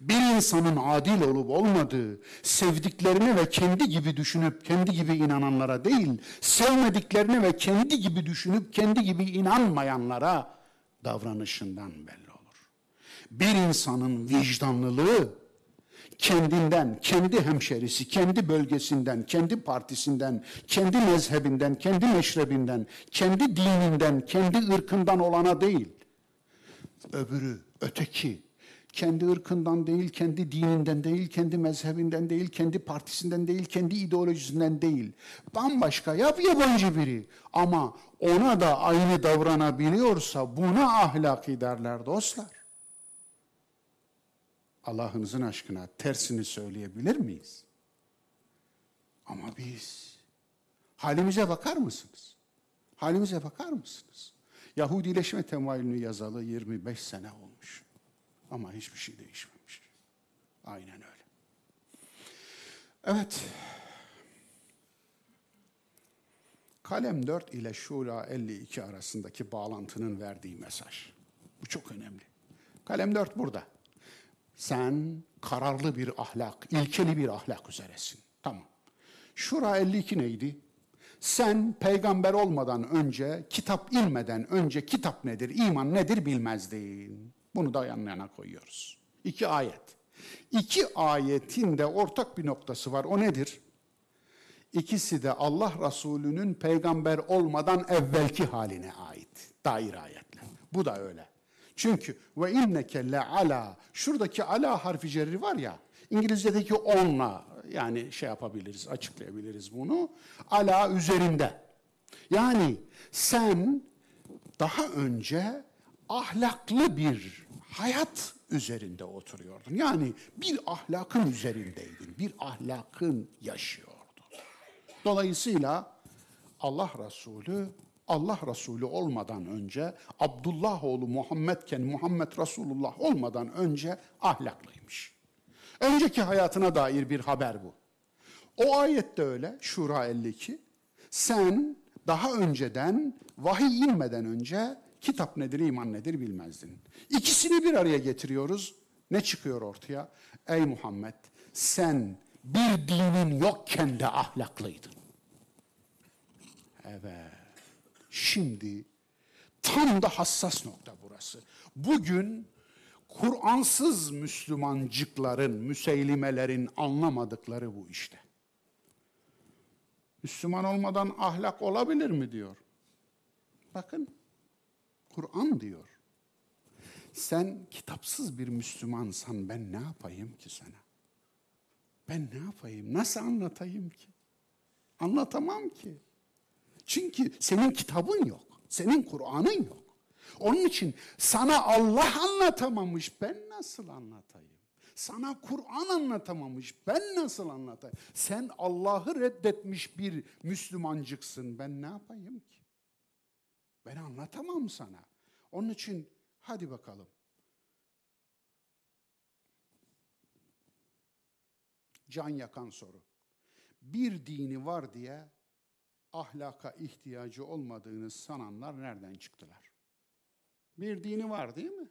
Speaker 1: Bir insanın adil olup olmadığı, sevdiklerine ve kendi gibi düşünüp kendi gibi inananlara değil, sevmediklerine ve kendi gibi düşünüp kendi gibi inanmayanlara davranışından belli olur. Bir insanın vicdanlılığı, kendinden, kendi hemşerisi, kendi bölgesinden, kendi partisinden, kendi mezhebinden, kendi meşrebinden, kendi dininden, kendi ırkından olana değil. Öbürü, öteki, kendi ırkından değil, kendi dininden değil, kendi mezhebinden değil, kendi partisinden değil, kendi ideolojisinden değil. Bambaşka, yap yabancı biri. Ama ona da aynı davranabiliyorsa buna ahlaki derler dostlar. Allah'ınızın aşkına tersini söyleyebilir miyiz? Ama biz halimize bakar mısınız? Halimize bakar mısınız? Yahudileşme temayülünü yazalı 25 sene olmuş. Ama hiçbir şey değişmemiş. Aynen öyle. Evet. Kalem 4 ile Şura 52 arasındaki bağlantının verdiği mesaj. Bu çok önemli. Kalem 4 burada. Sen kararlı bir ahlak, ilkeli bir ahlak üzeresin. Tamam. Şura 52 neydi? Sen peygamber olmadan önce, kitap inmeden önce kitap nedir, iman nedir bilmezdin. Bunu da yan koyuyoruz. İki ayet. İki ayetin de ortak bir noktası var. O nedir? İkisi de Allah Resulü'nün peygamber olmadan evvelki haline ait. Dair ayetler. Bu da öyle. Çünkü ve inneke le ala şuradaki ala harfi cerri var ya İngilizce'deki onla yani şey yapabiliriz, açıklayabiliriz bunu. Ala üzerinde. Yani sen daha önce ahlaklı bir hayat üzerinde oturuyordun. Yani bir ahlakın üzerindeydin. Bir ahlakın yaşıyordun. Dolayısıyla Allah Resulü Allah Resulü olmadan önce Abdullah oğlu Muhammedken Muhammed Resulullah olmadan önce ahlaklıymış. Önceki hayatına dair bir haber bu. O ayette öyle Şura 52. Sen daha önceden vahiy inmeden önce kitap nedir, iman nedir bilmezdin. İkisini bir araya getiriyoruz. Ne çıkıyor ortaya? Ey Muhammed sen bir dinin yokken de ahlaklıydın. Evet. Şimdi tam da hassas nokta burası. Bugün Kur'ansız Müslümancıkların, müseylimelerin anlamadıkları bu işte. Müslüman olmadan ahlak olabilir mi diyor. Bakın Kur'an diyor. Sen kitapsız bir Müslümansan ben ne yapayım ki sana? Ben ne yapayım? Nasıl anlatayım ki? Anlatamam ki. Çünkü senin kitabın yok. Senin Kur'an'ın yok. Onun için sana Allah anlatamamış. Ben nasıl anlatayım? Sana Kur'an anlatamamış. Ben nasıl anlatayım? Sen Allah'ı reddetmiş bir Müslümancıksın. Ben ne yapayım ki? Ben anlatamam sana. Onun için hadi bakalım. Can yakan soru. Bir dini var diye ahlaka ihtiyacı olmadığını sananlar nereden çıktılar? Bir dini var değil mi?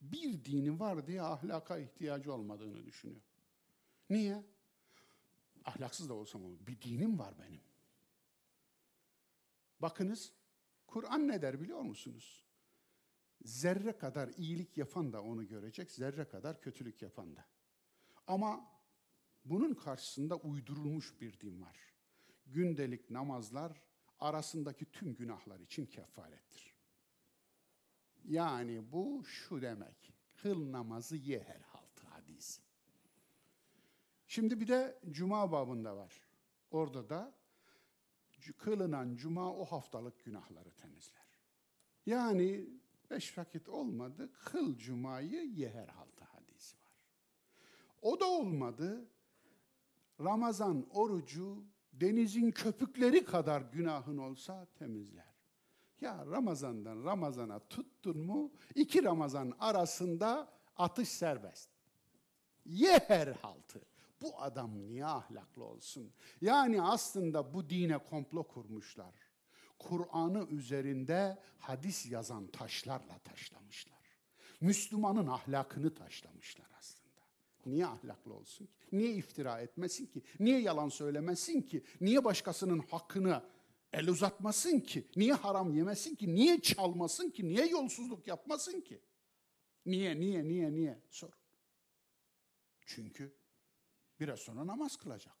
Speaker 1: Bir dini var diye ahlaka ihtiyacı olmadığını düşünüyor. Niye? Ahlaksız da olsam olur. Bir dinim var benim. Bakınız, Kur'an ne der biliyor musunuz? Zerre kadar iyilik yapan da onu görecek, zerre kadar kötülük yapan da. Ama bunun karşısında uydurulmuş bir din var gündelik namazlar arasındaki tüm günahlar için kefarettir. Yani bu şu demek, kıl namazı ye her haltı hadisi. Şimdi bir de cuma babında var. Orada da kılınan cuma o haftalık günahları temizler. Yani beş vakit olmadı, kıl cumayı ye herhalde hadisi var. O da olmadı, Ramazan orucu denizin köpükleri kadar günahın olsa temizler. Ya Ramazan'dan Ramazan'a tuttun mu iki Ramazan arasında atış serbest. Ye her haltı. Bu adam niye ahlaklı olsun? Yani aslında bu dine komplo kurmuşlar. Kur'an'ı üzerinde hadis yazan taşlarla taşlamışlar. Müslümanın ahlakını taşlamışlar aslında. Niye ahlaklı olsun ki? Niye iftira etmesin ki? Niye yalan söylemesin ki? Niye başkasının hakkını el uzatmasın ki? Niye haram yemesin ki? Niye çalmasın ki? Niye yolsuzluk yapmasın ki? Niye, niye, niye, niye? Sor. Çünkü biraz sonra namaz kılacak.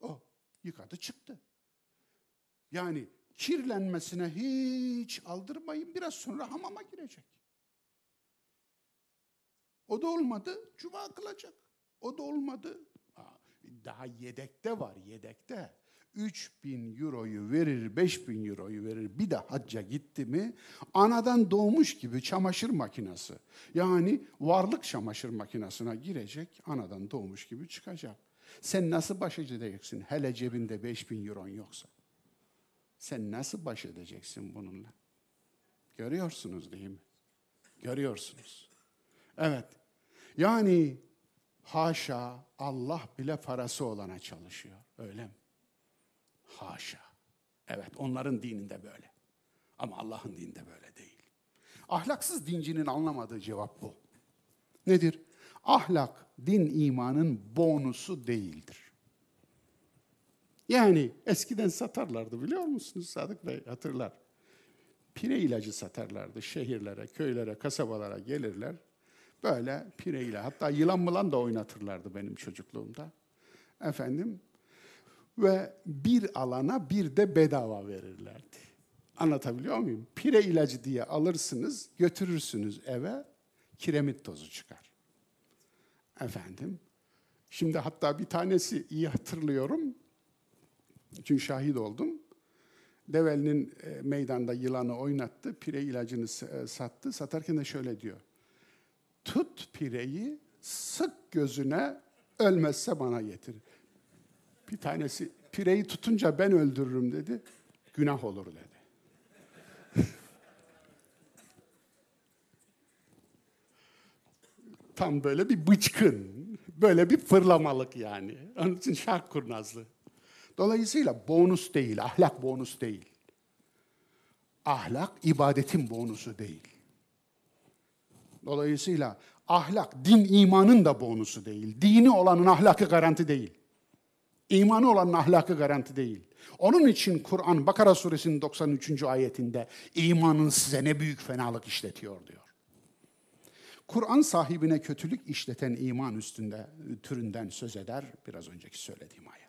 Speaker 1: O yıkadı çıktı. Yani kirlenmesine hiç aldırmayın biraz sonra hamama girecek. O da olmadı, cuma kılacak. O da olmadı. Daha yedekte var, yedekte. 3000 euroyu verir, 5000 euroyu verir. Bir de hacca gitti mi anadan doğmuş gibi çamaşır makinesi. Yani varlık çamaşır makinesine girecek, anadan doğmuş gibi çıkacak. Sen nasıl baş edeceksin hele cebinde 5000 euron yoksa? Sen nasıl baş edeceksin bununla? Görüyorsunuz değil mi? Görüyorsunuz. Evet. Yani haşa Allah bile parası olana çalışıyor. Öyle mi? Haşa. Evet onların dininde böyle. Ama Allah'ın dininde böyle değil. Ahlaksız dincinin anlamadığı cevap bu. Nedir? Ahlak din imanın bonusu değildir. Yani eskiden satarlardı biliyor musunuz Sadık Bey hatırlar. Pire ilacı satarlardı şehirlere, köylere, kasabalara gelirler. Böyle pire ile hatta yılan mılan da oynatırlardı benim çocukluğumda. Efendim ve bir alana bir de bedava verirlerdi. Anlatabiliyor muyum? Pire ilacı diye alırsınız, götürürsünüz eve, kiremit tozu çıkar. Efendim, şimdi hatta bir tanesi iyi hatırlıyorum, çünkü şahit oldum. Develi'nin e, meydanda yılanı oynattı, pire ilacını e, sattı. Satarken de şöyle diyor. Tut pireyi, sık gözüne, ölmezse bana getir. Bir tanesi pireyi tutunca ben öldürürüm dedi. Günah olur dedi. [laughs] Tam böyle bir bıçkın, böyle bir fırlamalık yani. Onun için şark kurnazlı. Dolayısıyla bonus değil, ahlak bonus değil. Ahlak ibadetin bonusu değil. Dolayısıyla ahlak din imanın da bonusu değil. Dini olanın ahlakı garanti değil. İmanı olanın ahlakı garanti değil. Onun için Kur'an Bakara suresinin 93. ayetinde imanın size ne büyük fenalık işletiyor diyor. Kur'an sahibine kötülük işleten iman üstünde türünden söz eder biraz önceki söylediğim ayet.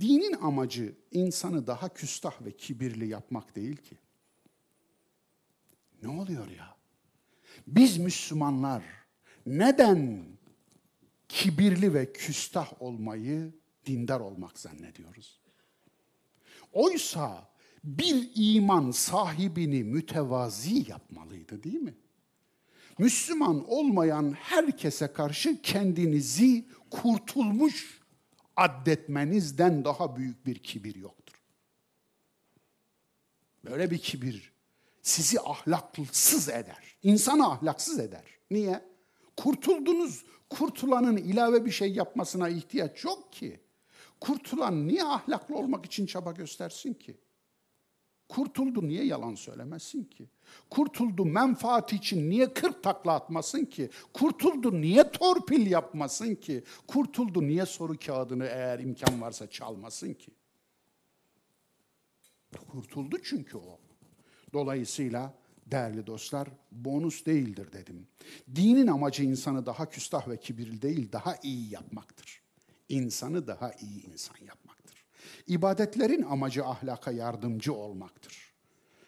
Speaker 1: Dinin amacı insanı daha küstah ve kibirli yapmak değil ki. Ne oluyor ya? Biz Müslümanlar neden kibirli ve küstah olmayı dindar olmak zannediyoruz? Oysa bir iman sahibini mütevazi yapmalıydı değil mi? Müslüman olmayan herkese karşı kendinizi kurtulmuş addetmenizden daha büyük bir kibir yoktur. Böyle bir kibir sizi ahlaksız eder. İnsanı ahlaksız eder. Niye? Kurtuldunuz. Kurtulanın ilave bir şey yapmasına ihtiyaç yok ki. Kurtulan niye ahlaklı olmak için çaba göstersin ki? Kurtuldu niye yalan söylemesin ki? Kurtuldu menfaat için niye kırk takla atmasın ki? Kurtuldu niye torpil yapmasın ki? Kurtuldu niye soru kağıdını eğer imkan varsa çalmasın ki? Kurtuldu çünkü o. Dolayısıyla değerli dostlar bonus değildir dedim. Dinin amacı insanı daha küstah ve kibirli değil daha iyi yapmaktır. İnsanı daha iyi insan yapmaktır. İbadetlerin amacı ahlaka yardımcı olmaktır.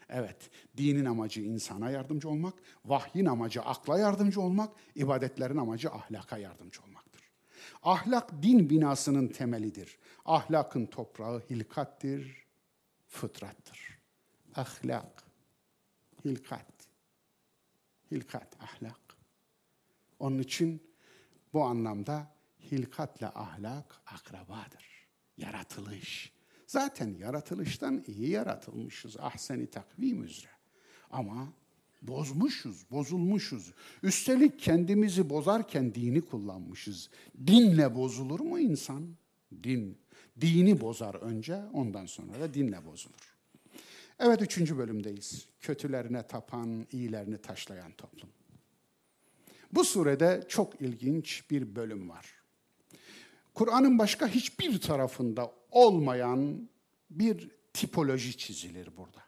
Speaker 1: Evet, dinin amacı insana yardımcı olmak, vahyin amacı akla yardımcı olmak, ibadetlerin amacı ahlaka yardımcı olmaktır. Ahlak din binasının temelidir. Ahlakın toprağı hilkattir, fıtrattır. Ahlak Hilkat. Hilkat, ahlak. Onun için bu anlamda hilkatle ahlak akrabadır. Yaratılış. Zaten yaratılıştan iyi yaratılmışız. Ahseni takvim üzere. Ama bozmuşuz, bozulmuşuz. Üstelik kendimizi bozarken dini kullanmışız. Dinle bozulur mu insan? Din. Dini bozar önce, ondan sonra da dinle bozulur. Evet üçüncü bölümdeyiz. Kötülerine tapan, iyilerini taşlayan toplum. Bu surede çok ilginç bir bölüm var. Kur'an'ın başka hiçbir tarafında olmayan bir tipoloji çizilir burada.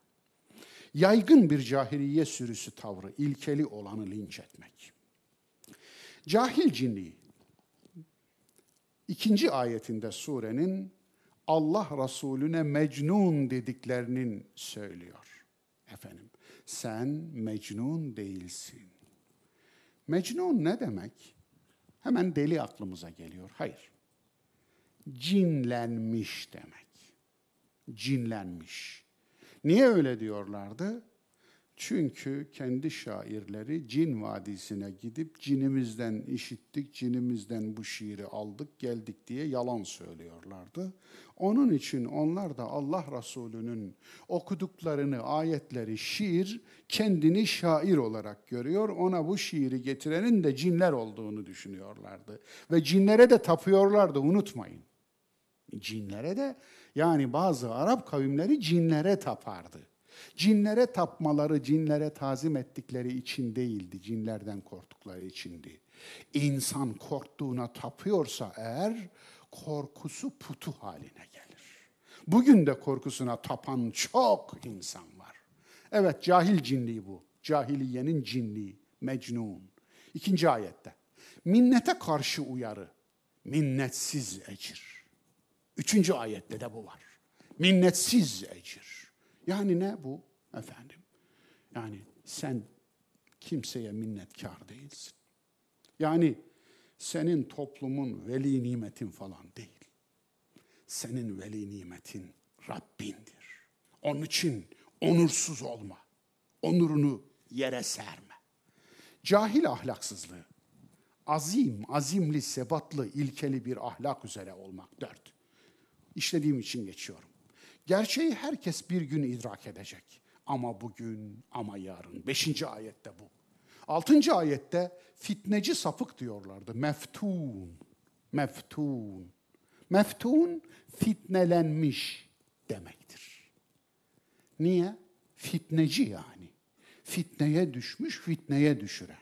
Speaker 1: Yaygın bir cahiliye sürüsü tavrı, ilkeli olanı linç etmek. Cahil cinliği, ikinci ayetinde surenin Allah Resulüne mecnun dediklerinin söylüyor. Efendim, sen mecnun değilsin. Mecnun ne demek? Hemen deli aklımıza geliyor. Hayır. Cinlenmiş demek. Cinlenmiş. Niye öyle diyorlardı? Çünkü kendi şairleri Cin Vadisi'ne gidip cinimizden işittik, cinimizden bu şiiri aldık, geldik diye yalan söylüyorlardı. Onun için onlar da Allah Resulü'nün okuduklarını, ayetleri, şiir kendini şair olarak görüyor. Ona bu şiiri getirenin de cinler olduğunu düşünüyorlardı. Ve cinlere de tapıyorlardı unutmayın. Cinlere de yani bazı Arap kavimleri cinlere tapardı. Cinlere tapmaları, cinlere tazim ettikleri için değildi, cinlerden korktukları içindi. İnsan korktuğuna tapıyorsa eğer, korkusu putu haline gelir. Bugün de korkusuna tapan çok insan var. Evet, cahil cinliği bu. Cahiliyenin cinliği, mecnun. İkinci ayette. Minnete karşı uyarı, minnetsiz ecir. Üçüncü ayette de bu var. Minnetsiz ecir. Yani ne bu efendim? Yani sen kimseye minnetkar değilsin. Yani senin toplumun veli nimetin falan değil. Senin veli nimetin Rabbindir. Onun için onursuz olma. Onurunu yere serme. Cahil ahlaksızlığı. Azim, azimli, sebatlı, ilkeli bir ahlak üzere olmak. Dört. İşlediğim için geçiyorum. Gerçeği herkes bir gün idrak edecek. Ama bugün, ama yarın. Beşinci ayette bu. Altıncı ayette fitneci sapık diyorlardı. Meftun. Meftun. Meftun fitnelenmiş demektir. Niye? Fitneci yani. Fitneye düşmüş, fitneye düşüren.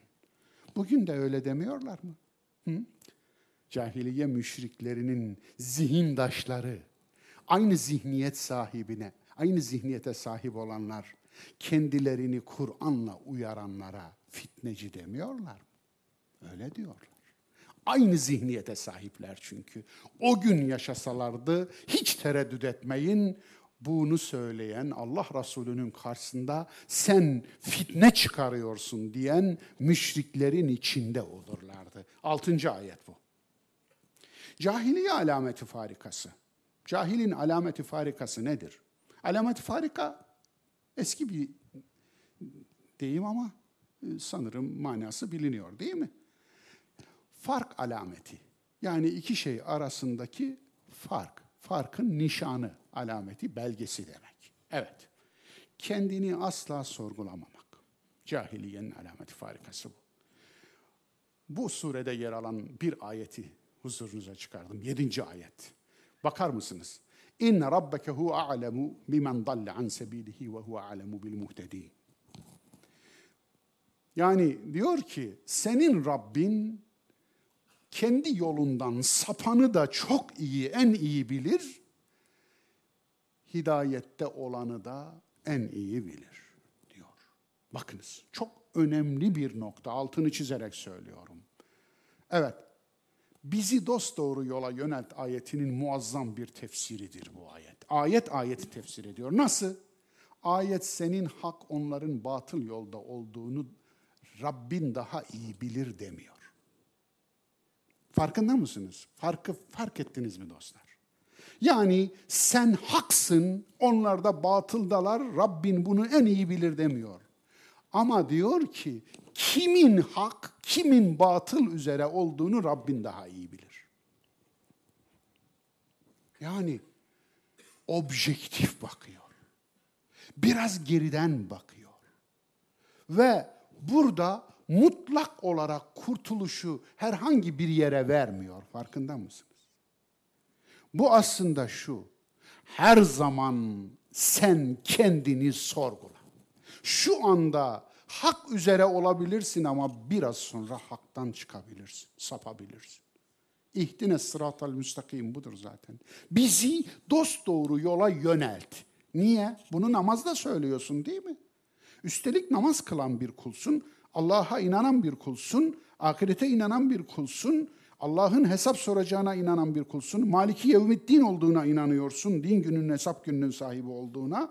Speaker 1: Bugün de öyle demiyorlar mı? Hı? Cahiliye müşriklerinin zihindaşları, aynı zihniyet sahibine, aynı zihniyete sahip olanlar kendilerini Kur'an'la uyaranlara fitneci demiyorlar. Öyle diyorlar. Aynı zihniyete sahipler çünkü. O gün yaşasalardı hiç tereddüt etmeyin. Bunu söyleyen Allah Resulü'nün karşısında sen fitne çıkarıyorsun diyen müşriklerin içinde olurlardı. Altıncı ayet bu. Cahiliye alameti farikası. Cahilin alameti farikası nedir? Alameti farika eski bir deyim ama e, sanırım manası biliniyor değil mi? Fark alameti. Yani iki şey arasındaki fark. Farkın nişanı, alameti, belgesi demek. Evet. Kendini asla sorgulamamak. Cahiliyenin alameti farikası bu. Bu surede yer alan bir ayeti huzurunuza çıkardım. Yedinci ayet. Bakar mısınız? İnne rabbeke hu a'lemu bimen dalle an sebilihi ve hu a'lemu bil muhtedin. Yani diyor ki senin Rabbin kendi yolundan sapanı da çok iyi, en iyi bilir. Hidayette olanı da en iyi bilir diyor. Bakınız çok önemli bir nokta altını çizerek söylüyorum. Evet bizi dost doğru yola yönelt ayetinin muazzam bir tefsiridir bu ayet. Ayet ayeti tefsir ediyor. Nasıl? Ayet senin hak onların batıl yolda olduğunu Rabbin daha iyi bilir demiyor. Farkında mısınız? Farkı fark ettiniz mi dostlar? Yani sen haksın, onlar da batıldalar, Rabbin bunu en iyi bilir demiyor. Ama diyor ki kimin hak, kimin batıl üzere olduğunu Rabbin daha iyi bilir. Yani objektif bakıyor. Biraz geriden bakıyor. Ve burada mutlak olarak kurtuluşu herhangi bir yere vermiyor. Farkında mısınız? Bu aslında şu. Her zaman sen kendini sorgula. Şu anda hak üzere olabilirsin ama biraz sonra haktan çıkabilirsin, sapabilirsin. İhtine sıratal müstakim budur zaten. Bizi dost doğru yola yönelt. Niye? Bunu namazda söylüyorsun değil mi? Üstelik namaz kılan bir kulsun, Allah'a inanan bir kulsun, ahirete inanan bir kulsun, Allah'ın hesap soracağına inanan bir kulsun, Maliki Yevmiddin olduğuna inanıyorsun, din gününün hesap gününün sahibi olduğuna.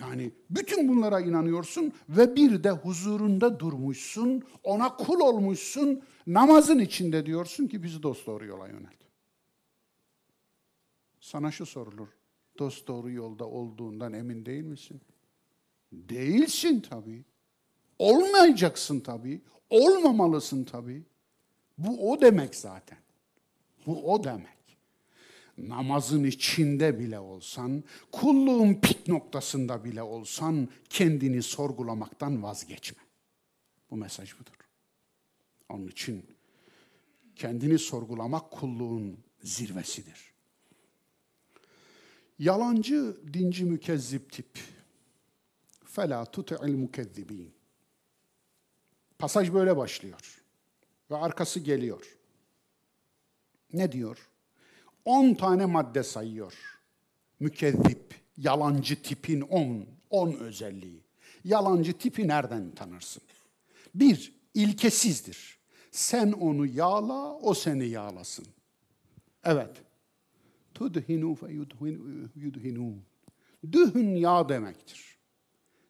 Speaker 1: Yani bütün bunlara inanıyorsun ve bir de huzurunda durmuşsun, ona kul olmuşsun, namazın içinde diyorsun ki bizi dost doğru yola yönelt. Sana şu sorulur, dost doğru yolda olduğundan emin değil misin? Değilsin tabii. Olmayacaksın tabii. Olmamalısın tabii. Bu o demek zaten. Bu o demek namazın içinde bile olsan, kulluğun pik noktasında bile olsan kendini sorgulamaktan vazgeçme. Bu mesaj budur. Onun için kendini sorgulamak kulluğun zirvesidir. Yalancı, dinci mükezzip tip. Fela tuti'il mukezzibin. Pasaj böyle başlıyor ve arkası geliyor. Ne diyor? On tane madde sayıyor. Mükezzip, yalancı tipin on, on özelliği. Yalancı tipi nereden tanırsın? Bir, ilkesizdir. Sen onu yağla, o seni yağlasın. Evet. Tudhinu fe yudhinun. Dühün yağ demektir.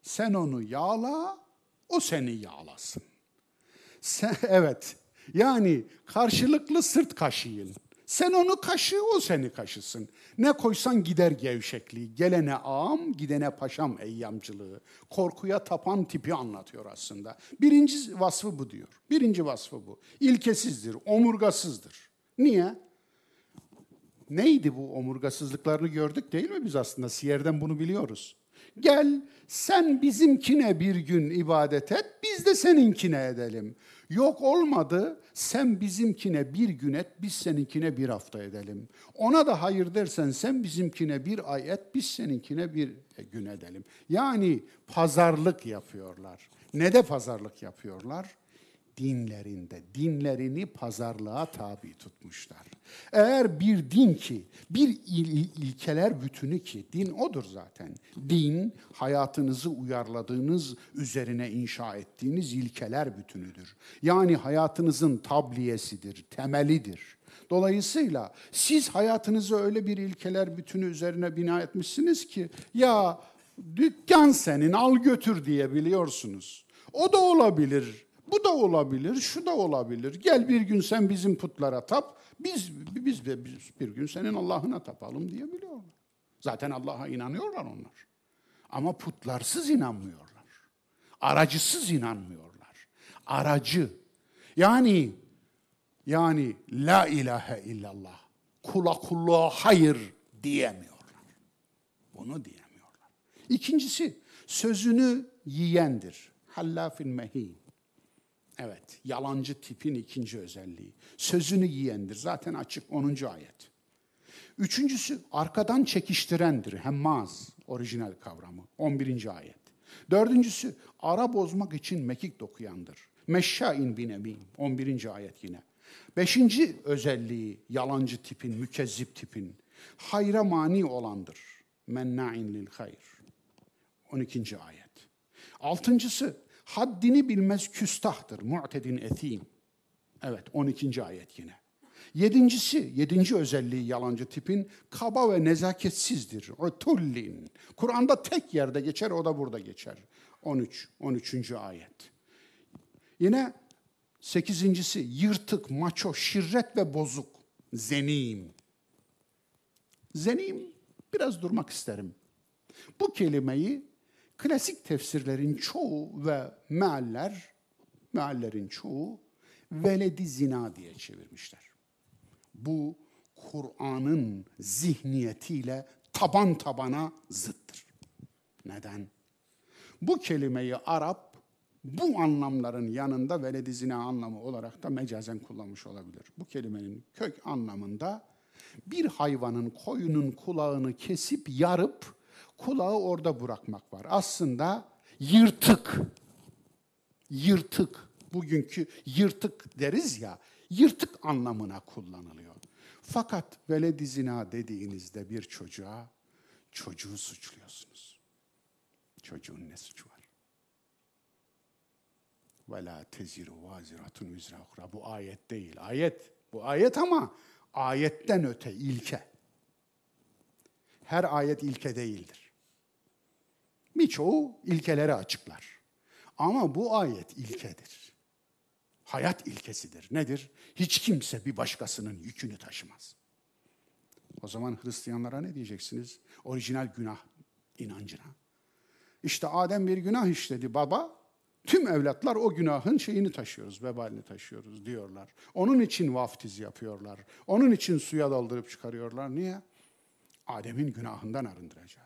Speaker 1: Sen onu yağla, o seni yağlasın. Sen, [laughs] evet, yani karşılıklı sırt kaşıyın. Sen onu kaşı, o seni kaşısın. Ne koysan gider gevşekliği. Gelene ağam, gidene paşam eyyamcılığı. Korkuya tapan tipi anlatıyor aslında. Birinci vasfı bu diyor. Birinci vasfı bu. İlkesizdir, omurgasızdır. Niye? Neydi bu omurgasızlıklarını gördük değil mi biz aslında? Siyer'den bunu biliyoruz. Gel sen bizimkine bir gün ibadet et, biz de seninkine edelim. Yok olmadı, sen bizimkine bir gün et, biz seninkine bir hafta edelim. Ona da hayır dersen sen bizimkine bir ay et, biz seninkine bir gün edelim. Yani pazarlık yapıyorlar. Ne de pazarlık yapıyorlar? Dinlerinde, dinlerini pazarlığa tabi tutmuşlar. Eğer bir din ki, bir il, ilkeler bütünü ki, din odur zaten. Din, hayatınızı uyarladığınız, üzerine inşa ettiğiniz ilkeler bütünüdür. Yani hayatınızın tabliyesidir, temelidir. Dolayısıyla siz hayatınızı öyle bir ilkeler bütünü üzerine bina etmişsiniz ki, ya dükkan senin al götür diyebiliyorsunuz. O da olabilir bu da olabilir, şu da olabilir. Gel bir gün sen bizim putlara tap, biz biz, de biz bir gün senin Allah'ına tapalım diyebiliyorlar. Zaten Allah'a inanıyorlar onlar. Ama putlarsız inanmıyorlar. Aracısız inanmıyorlar. Aracı. Yani yani la ilahe illallah. Kula kulluğa hayır diyemiyorlar. Bunu diyemiyorlar. İkincisi sözünü yiyendir. Hallafin mehin. Evet, yalancı tipin ikinci özelliği. Sözünü yiyendir. Zaten açık 10. ayet. Üçüncüsü arkadan çekiştirendir. Hemmaz, orijinal kavramı. 11. ayet. Dördüncüsü ara bozmak için mekik dokuyandır. Meşşain bin emin. 11. ayet yine. Beşinci özelliği yalancı tipin, mükezzip tipin. Hayra mani olandır. Menna'in lil hayr. 12. ayet. Altıncısı Haddini bilmez küstahtır. Mu'tedin etim. Evet 12. ayet yine. Yedincisi, yedinci özelliği yalancı tipin kaba ve nezaketsizdir. Utullin. Kur'an'da tek yerde geçer, o da burada geçer. 13, 13. ayet. Yine sekizincisi yırtık, maço, şirret ve bozuk. Zenim. Zenim, biraz durmak isterim. Bu kelimeyi Klasik tefsirlerin çoğu ve mealler, meallerin çoğu veledi zina diye çevirmişler. Bu Kur'an'ın zihniyetiyle taban tabana zıttır. Neden? Bu kelimeyi Arap bu anlamların yanında veledi zina anlamı olarak da mecazen kullanmış olabilir. Bu kelimenin kök anlamında bir hayvanın koyunun kulağını kesip yarıp kulağı orada bırakmak var. Aslında yırtık, yırtık, bugünkü yırtık deriz ya, yırtık anlamına kullanılıyor. Fakat veledi zina dediğinizde bir çocuğa çocuğu suçluyorsunuz. Çocuğun ne suçu var? Ve teziru vaziratun vizra ukra. Bu ayet değil. Ayet. Bu ayet ama ayetten öte ilke. Her ayet ilke değildir. Birçoğu ilkeleri açıklar. Ama bu ayet ilkedir. Hayat ilkesidir. Nedir? Hiç kimse bir başkasının yükünü taşımaz. O zaman Hristiyanlara ne diyeceksiniz? Orijinal günah inancına. İşte Adem bir günah işledi baba. Tüm evlatlar o günahın şeyini taşıyoruz, vebalini taşıyoruz diyorlar. Onun için vaftiz yapıyorlar. Onun için suya doldurup çıkarıyorlar. Niye? Adem'in günahından arındıracağız.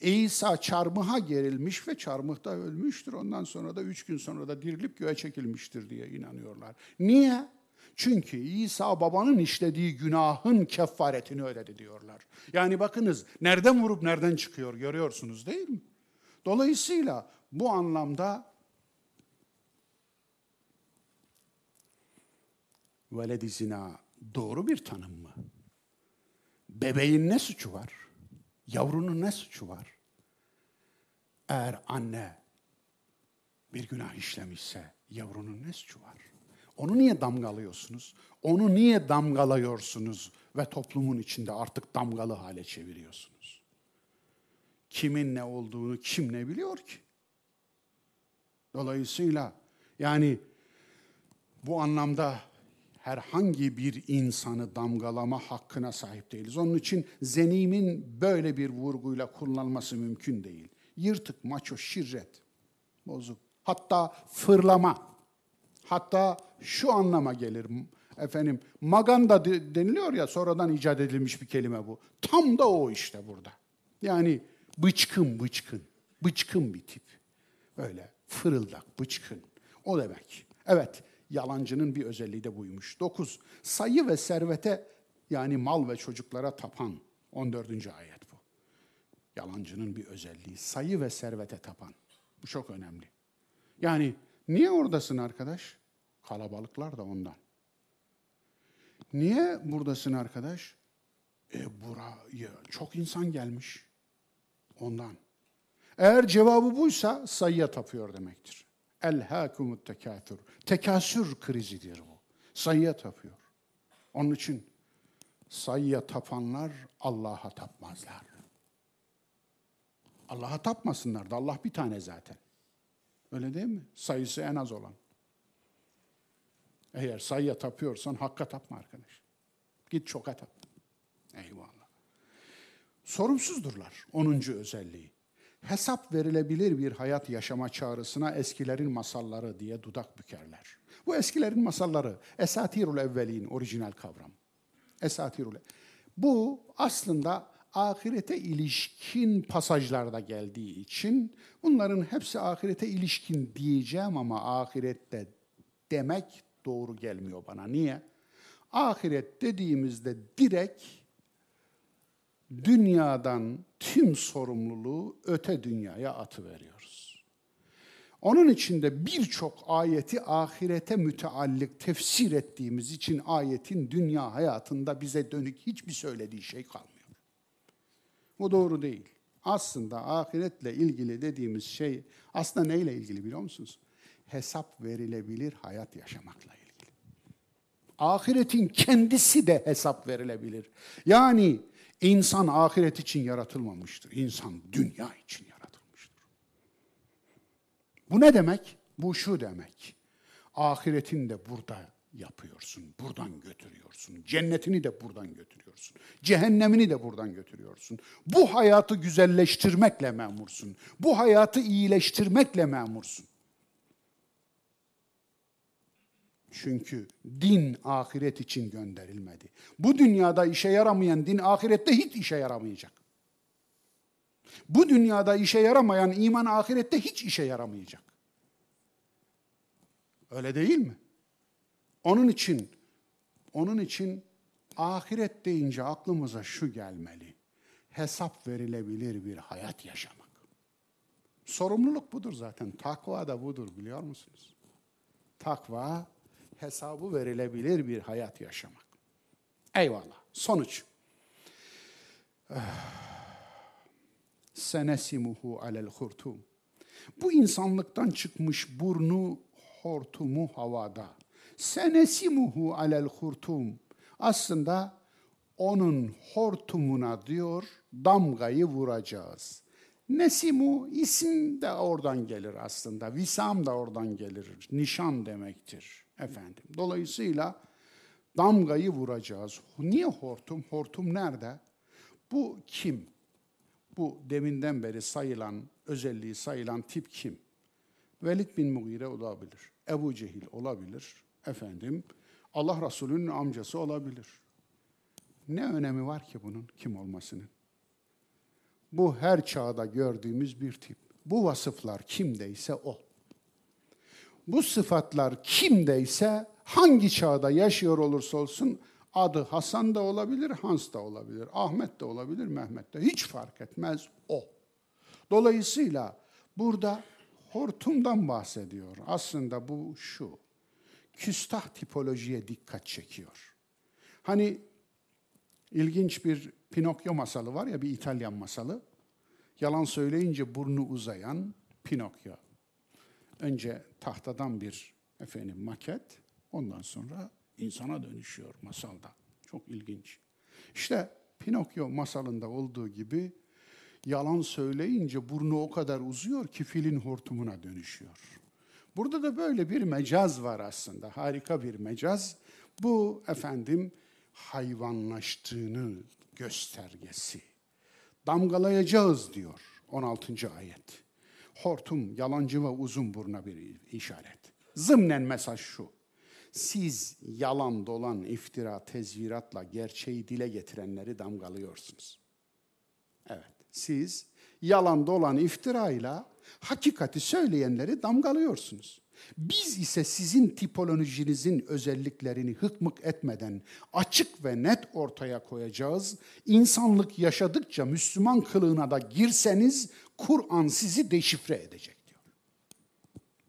Speaker 1: İsa çarmıha gerilmiş ve çarmıhta ölmüştür. Ondan sonra da üç gün sonra da dirilip göğe çekilmiştir diye inanıyorlar. Niye? Çünkü İsa babanın işlediği günahın kefaretini ödedi diyorlar. Yani bakınız nereden vurup nereden çıkıyor görüyorsunuz değil mi? Dolayısıyla bu anlamda veledi zina doğru bir tanım mı? Bebeğin ne suçu var? Yavrunun ne suçu var? Eğer anne bir günah işlemişse yavrunun ne suçu var? Onu niye damgalıyorsunuz? Onu niye damgalıyorsunuz ve toplumun içinde artık damgalı hale çeviriyorsunuz? Kimin ne olduğunu kim ne biliyor ki? Dolayısıyla yani bu anlamda herhangi bir insanı damgalama hakkına sahip değiliz. Onun için zenimin böyle bir vurguyla kullanılması mümkün değil. Yırtık, maço, şirret, bozuk. Hatta fırlama. Hatta şu anlama gelir. Efendim maganda deniliyor ya sonradan icat edilmiş bir kelime bu. Tam da o işte burada. Yani bıçkın bıçkın. Bıçkın bir tip. Böyle fırıldak, bıçkın. O demek. Evet, Yalancının bir özelliği de buymuş. 9. Sayı ve servete yani mal ve çocuklara tapan. 14. ayet bu. Yalancının bir özelliği. Sayı ve servete tapan. Bu çok önemli. Yani niye oradasın arkadaş? Kalabalıklar da ondan. Niye buradasın arkadaş? E buraya çok insan gelmiş. Ondan. Eğer cevabı buysa sayıya tapıyor demektir. Elhâkumut tekâthür. Tekasür krizidir bu. Sayıya tapıyor. Onun için sayıya tapanlar Allah'a tapmazlar. Allah'a tapmasınlar da Allah bir tane zaten. Öyle değil mi? Sayısı en az olan. Eğer sayıya tapıyorsan hakka tapma arkadaş. Git çoka tap. Eyvallah. Sorumsuzdurlar. Onuncu özelliği hesap verilebilir bir hayat yaşama çağrısına eskilerin masalları diye dudak bükerler. Bu eskilerin masalları Esatirul Evvelin orijinal kavram. Esatirul Bu aslında ahirete ilişkin pasajlarda geldiği için bunların hepsi ahirete ilişkin diyeceğim ama ahirette demek doğru gelmiyor bana. Niye? Ahiret dediğimizde direkt dünyadan tüm sorumluluğu öte dünyaya atıveriyoruz. Onun içinde birçok ayeti ahirete müteallik tefsir ettiğimiz için ayetin dünya hayatında bize dönük hiçbir söylediği şey kalmıyor. Bu doğru değil. Aslında ahiretle ilgili dediğimiz şey aslında neyle ilgili biliyor musunuz? Hesap verilebilir hayat yaşamakla ilgili. Ahiretin kendisi de hesap verilebilir. Yani İnsan ahiret için yaratılmamıştır. İnsan dünya için yaratılmıştır. Bu ne demek? Bu şu demek. Ahiretin de burada yapıyorsun, buradan götürüyorsun. Cennetini de buradan götürüyorsun. Cehennemini de buradan götürüyorsun. Bu hayatı güzelleştirmekle memursun. Bu hayatı iyileştirmekle memursun. Çünkü din ahiret için gönderilmedi. Bu dünyada işe yaramayan din ahirette hiç işe yaramayacak. Bu dünyada işe yaramayan iman ahirette hiç işe yaramayacak. Öyle değil mi? Onun için onun için ahiret deyince aklımıza şu gelmeli. Hesap verilebilir bir hayat yaşamak. Sorumluluk budur zaten. Takva da budur biliyor musunuz? Takva hesabı verilebilir bir hayat yaşamak. Eyvallah. Sonuç. [sighs] Senesimuhu alel hurtum. Bu insanlıktan çıkmış burnu hortumu havada. Senesimuhu alel hurtum. Aslında onun hortumuna diyor damgayı vuracağız. Nesimu isim de oradan gelir aslında. Visam da oradan gelir. Nişan demektir efendim. Dolayısıyla damgayı vuracağız. Niye hortum? Hortum nerede? Bu kim? Bu deminden beri sayılan, özelliği sayılan tip kim? Velid bin Mughire olabilir. Ebu Cehil olabilir. Efendim, Allah Resulü'nün amcası olabilir. Ne önemi var ki bunun kim olmasının? Bu her çağda gördüğümüz bir tip. Bu vasıflar kimdeyse o. Bu sıfatlar kimdeyse hangi çağda yaşıyor olursa olsun adı Hasan da olabilir, Hans da olabilir, Ahmet de olabilir, Mehmet de hiç fark etmez o. Dolayısıyla burada hortumdan bahsediyor. Aslında bu şu. Küstah tipolojiye dikkat çekiyor. Hani ilginç bir Pinokyo masalı var ya bir İtalyan masalı. Yalan söyleyince burnu uzayan Pinokyo. Önce tahtadan bir efendim maket, ondan sonra insana dönüşüyor masalda. Çok ilginç. İşte Pinokyo masalında olduğu gibi yalan söyleyince burnu o kadar uzuyor ki filin hortumuna dönüşüyor. Burada da böyle bir mecaz var aslında. Harika bir mecaz. Bu efendim hayvanlaştığını göstergesi. Damgalayacağız diyor 16. ayet. Hortum, yalancı ve uzun buruna bir işaret. Zımnen mesaj şu. Siz yalan dolan iftira, tezviratla gerçeği dile getirenleri damgalıyorsunuz. Evet, siz yalan dolan iftirayla hakikati söyleyenleri damgalıyorsunuz. Biz ise sizin tipolojinizin özelliklerini hıkmık etmeden açık ve net ortaya koyacağız. İnsanlık yaşadıkça Müslüman kılığına da girseniz Kur'an sizi deşifre edecek diyor.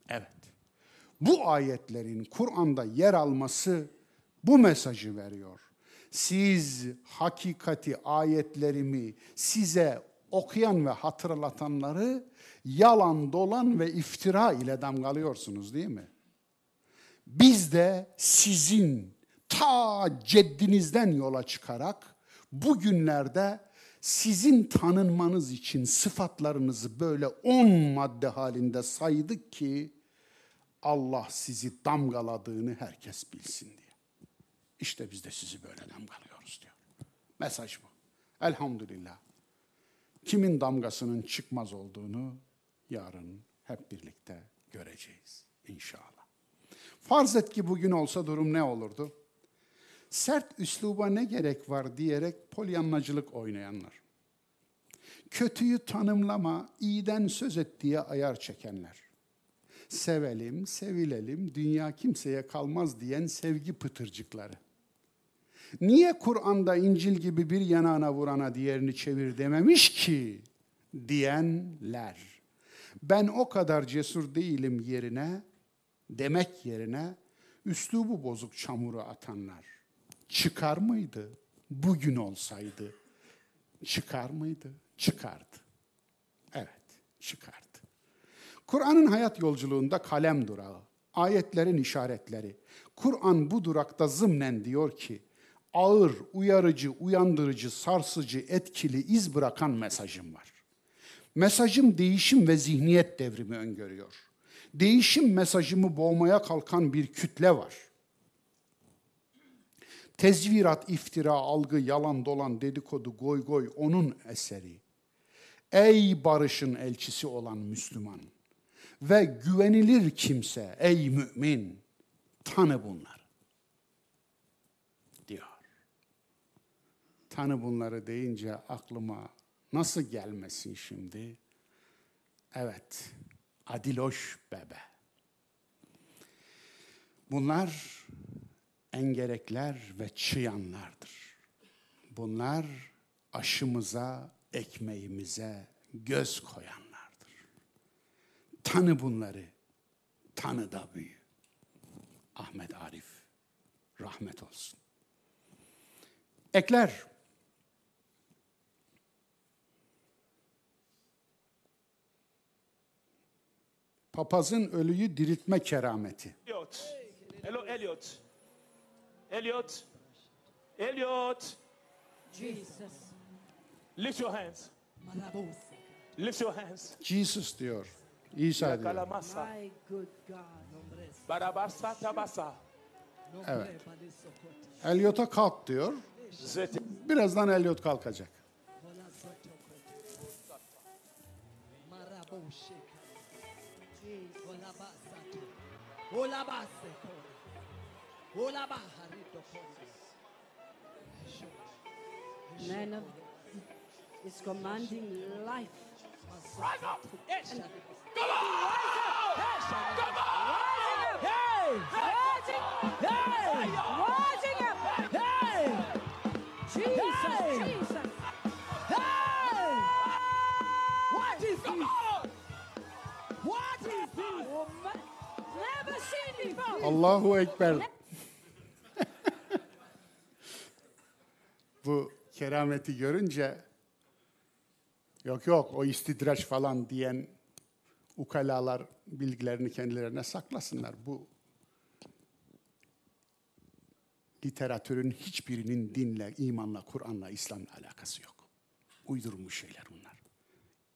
Speaker 1: Evet. Bu ayetlerin Kur'an'da yer alması bu mesajı veriyor. Siz hakikati ayetlerimi size okuyan ve hatırlatanları yalan, dolan ve iftira ile damgalıyorsunuz değil mi? Biz de sizin ta ceddinizden yola çıkarak bugünlerde sizin tanınmanız için sıfatlarınızı böyle on madde halinde saydık ki Allah sizi damgaladığını herkes bilsin diye. İşte biz de sizi böyle damgalıyoruz diyor. Mesaj bu. Elhamdülillah. Kimin damgasının çıkmaz olduğunu yarın hep birlikte göreceğiz inşallah. Farz et ki bugün olsa durum ne olurdu? Sert üsluba ne gerek var diyerek polyanlacılık oynayanlar. Kötüyü tanımlama, iyiden söz et diye ayar çekenler. Sevelim, sevilelim, dünya kimseye kalmaz diyen sevgi pıtırcıkları. Niye Kur'an'da İncil gibi bir yanağına vurana diğerini çevir dememiş ki diyenler. Ben o kadar cesur değilim yerine demek yerine üslubu bozuk çamuru atanlar. Çıkar mıydı? Bugün olsaydı çıkar mıydı? Çıkardı. Evet, çıkardı. Kur'an'ın hayat yolculuğunda kalem durağı, ayetlerin işaretleri. Kur'an bu durakta zımnen diyor ki, ağır, uyarıcı, uyandırıcı, sarsıcı, etkili, iz bırakan mesajım var. Mesajım değişim ve zihniyet devrimi öngörüyor. Değişim mesajımı boğmaya kalkan bir kütle var. Tezvirat, iftira, algı, yalan, dolan, dedikodu, goy goy onun eseri. Ey barışın elçisi olan Müslüman ve güvenilir kimse, ey mümin, tanı bunları. Diyor. Tanı bunları deyince aklıma nasıl gelmesin şimdi? Evet, Adiloş Bebe. Bunlar engerekler ve çıyanlardır. Bunlar aşımıza, ekmeğimize göz koyanlardır. Tanı bunları, tanı da büyü. Ahmet Arif, rahmet olsun. Ekler, papazın ölüyü diriltme kerameti.
Speaker 2: Elliot. Hello, Elliot. Elliot. Elliot.
Speaker 3: Jesus.
Speaker 2: Lift your hands. Lift your hands.
Speaker 1: Jesus diyor, İsa diyor.
Speaker 3: My good God.
Speaker 2: Barabasa tabasa.
Speaker 3: Panisokot.
Speaker 1: Elliot'a kalk diyor. Birazdan Elliot kalkacak.
Speaker 3: Hola
Speaker 4: Man of is commanding life.
Speaker 2: Rise up. Yes.
Speaker 3: Come on! Come on! Hey!
Speaker 4: Rising,
Speaker 3: Hey!
Speaker 4: rising up.
Speaker 3: Hey!
Speaker 4: Jesus,
Speaker 3: Hey!
Speaker 4: Jesus.
Speaker 3: Hey! What is
Speaker 2: Come
Speaker 3: this?
Speaker 2: on.
Speaker 3: What is this?
Speaker 4: Never seen before.
Speaker 1: Allahu Ekber. Bu kerameti görünce yok yok o istidraç falan diyen ukalalar bilgilerini kendilerine saklasınlar. Bu literatürün hiçbirinin dinle, imanla, Kur'an'la, İslam'la alakası yok. Uydurmuş şeyler bunlar.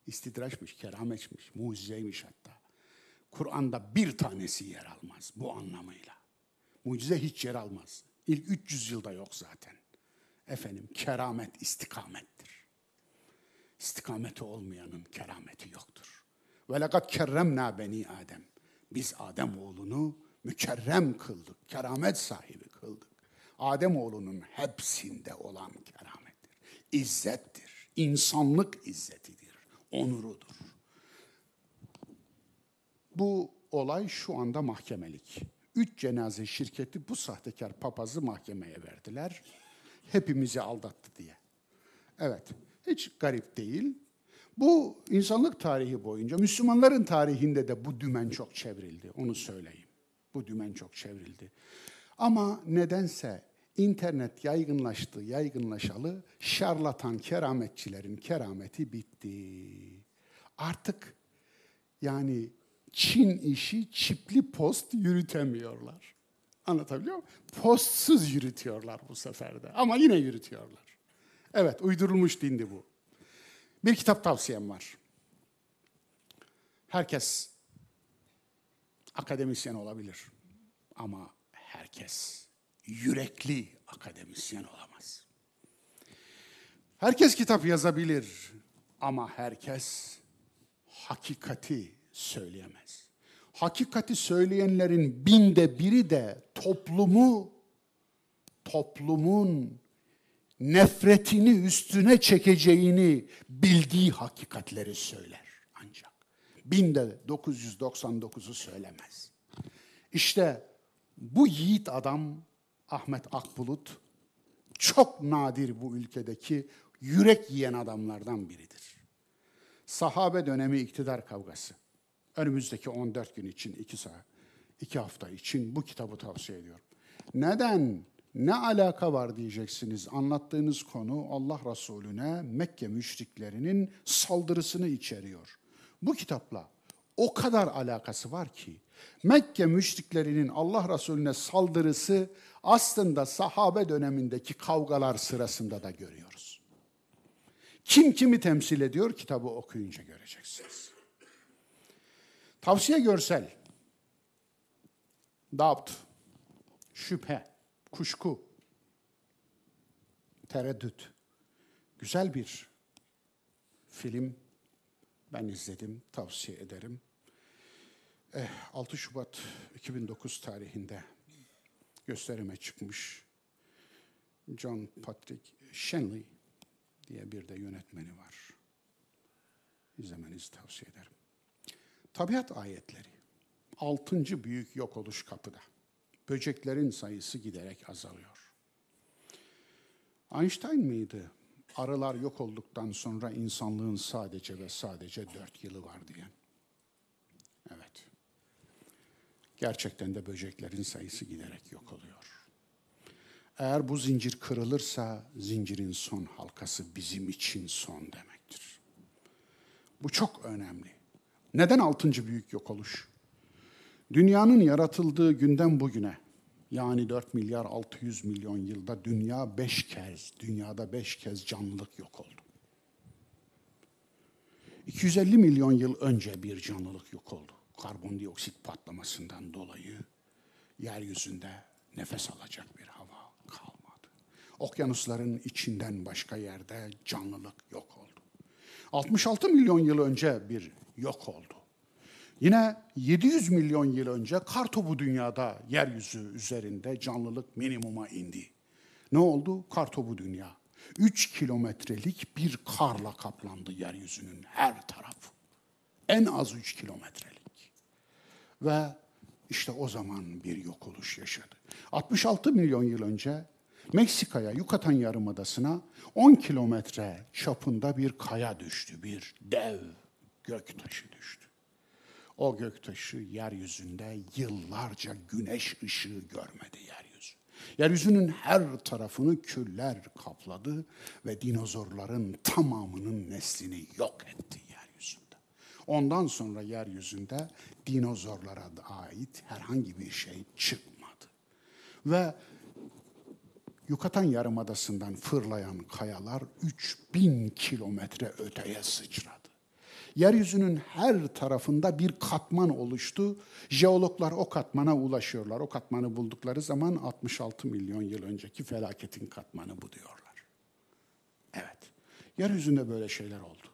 Speaker 1: İstidraçmış, kerametmiş, mucizeymiş hatta. Kur'an'da bir tanesi yer almaz bu anlamıyla. Mucize hiç yer almaz. İlk 300 yılda yok zaten. Efendim keramet istikamettir. İstikameti olmayanın kerameti yoktur. Ve lekad kerremna beni Adem. Biz Adem oğlunu mükerrem kıldık, keramet sahibi kıldık. Adem oğlunun hepsinde olan keramettir. İzzettir, insanlık izzetidir, onurudur. Bu olay şu anda mahkemelik. Üç cenaze şirketi bu sahtekar papazı mahkemeye verdiler. Hepimizi aldattı diye. Evet, hiç garip değil. Bu insanlık tarihi boyunca, Müslümanların tarihinde de bu dümen çok çevrildi, onu söyleyeyim. Bu dümen çok çevrildi. Ama nedense internet yaygınlaştı, yaygınlaşalı, şarlatan kerametçilerin kerameti bitti. Artık yani Çin işi çipli post yürütemiyorlar. Anlatabiliyor muyum? Postsuz yürütüyorlar bu sefer de. Ama yine yürütüyorlar. Evet, uydurulmuş dindi bu. Bir kitap tavsiyem var. Herkes akademisyen olabilir. Ama herkes yürekli akademisyen olamaz. Herkes kitap yazabilir ama herkes hakikati söyleyemez. Hakikati söyleyenlerin binde biri de toplumu, toplumun nefretini üstüne çekeceğini bildiği hakikatleri söyler ancak. Binde 999'u söylemez. İşte bu yiğit adam Ahmet Akbulut çok nadir bu ülkedeki yürek yiyen adamlardan biridir. Sahabe dönemi iktidar kavgası. Önümüzdeki 14 gün için, iki saat, iki hafta için bu kitabı tavsiye ediyorum. Neden? Ne alaka var diyeceksiniz. Anlattığınız konu Allah Resulüne Mekke müşriklerinin saldırısını içeriyor. Bu kitapla o kadar alakası var ki Mekke müşriklerinin Allah Resulüne saldırısı aslında sahabe dönemindeki kavgalar sırasında da görüyoruz. Kim kimi temsil ediyor kitabı okuyunca göreceksiniz. Tavsiye görsel. Doubt, şüphe, kuşku, Tereddüt. Güzel bir film. Ben izledim, tavsiye ederim. Eh, 6 Şubat 2009 tarihinde gösterime çıkmış. John Patrick Shenley diye bir de yönetmeni var. İzlemenizi tavsiye ederim. Tabiat ayetleri. Altıncı büyük yok oluş kapıda. Böceklerin sayısı giderek azalıyor. Einstein mıydı? Arılar yok olduktan sonra insanlığın sadece ve sadece dört yılı var diyen. Evet. Gerçekten de böceklerin sayısı giderek yok oluyor. Eğer bu zincir kırılırsa zincirin son halkası bizim için son demektir. Bu çok önemli. Neden altıncı büyük yok oluş? Dünyanın yaratıldığı günden bugüne yani 4 milyar 600 milyon yılda dünya beş kez, dünyada beş kez canlılık yok oldu. 250 milyon yıl önce bir canlılık yok oldu. Karbondioksit patlamasından dolayı yeryüzünde nefes alacak bir hava kalmadı. Okyanusların içinden başka yerde canlılık yok oldu. 66 milyon yıl önce bir yok oldu. Yine 700 milyon yıl önce kar topu dünyada yeryüzü üzerinde canlılık minimuma indi. Ne oldu? Kar topu dünya. 3 kilometrelik bir karla kaplandı yeryüzünün her tarafı. En az 3 kilometrelik. Ve işte o zaman bir yok oluş yaşadı. 66 milyon yıl önce Meksika'ya, Yucatan Yarımadası'na 10 kilometre çapında bir kaya düştü, bir dev göktaşı düştü. O göktaşı yeryüzünde yıllarca güneş ışığı görmedi yeryüzü. Yeryüzünün her tarafını küller kapladı ve dinozorların tamamının neslini yok etti yeryüzünde. Ondan sonra yeryüzünde dinozorlara ait herhangi bir şey çıkmadı. Ve Yucatan Yarımadası'ndan fırlayan kayalar 3000 kilometre öteye sıçradı. Yeryüzünün her tarafında bir katman oluştu. Jeologlar o katmana ulaşıyorlar. O katmanı buldukları zaman 66 milyon yıl önceki felaketin katmanı bu diyorlar. Evet. Yeryüzünde böyle şeyler oldu.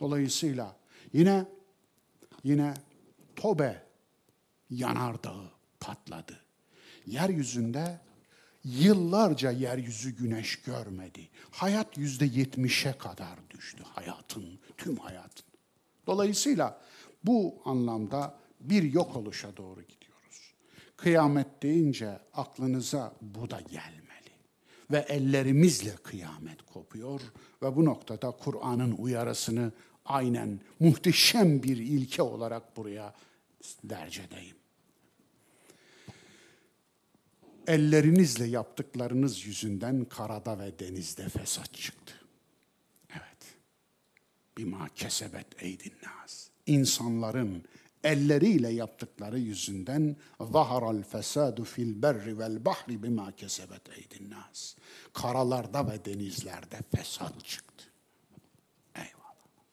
Speaker 1: Dolayısıyla yine yine Tobe yanardağı patladı. Yeryüzünde yıllarca yeryüzü güneş görmedi. Hayat yüzde yetmişe kadar düştü hayatın, tüm hayatın. Dolayısıyla bu anlamda bir yok oluşa doğru gidiyoruz. Kıyamet deyince aklınıza bu da gelmeli. Ve ellerimizle kıyamet kopuyor ve bu noktada Kur'an'ın uyarısını aynen muhteşem bir ilke olarak buraya derc edeyim. Ellerinizle yaptıklarınız yüzünden karada ve denizde fesat çıktı. Bima kesebet eydin nas. İnsanların elleriyle yaptıkları yüzünden zaharal fesadu fil berri vel bahri bima kesebet eydin nas. Karalarda ve denizlerde fesat çıktı. Eyvallah.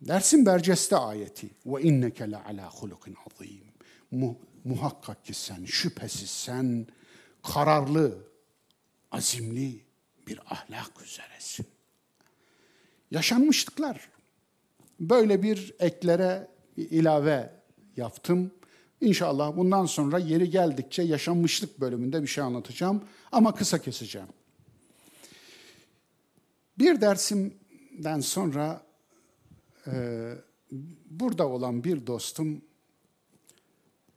Speaker 1: Dersin berceste ayeti ve inneke le ala hulukin azim. Mu, muhakkak ki sen şüphesiz sen kararlı, azimli bir ahlak üzeresin. Yaşanmışlıklar. Böyle bir eklere bir ilave yaptım. İnşallah bundan sonra yeri geldikçe yaşanmışlık bölümünde bir şey anlatacağım ama kısa keseceğim. Bir dersimden sonra e, burada olan bir dostum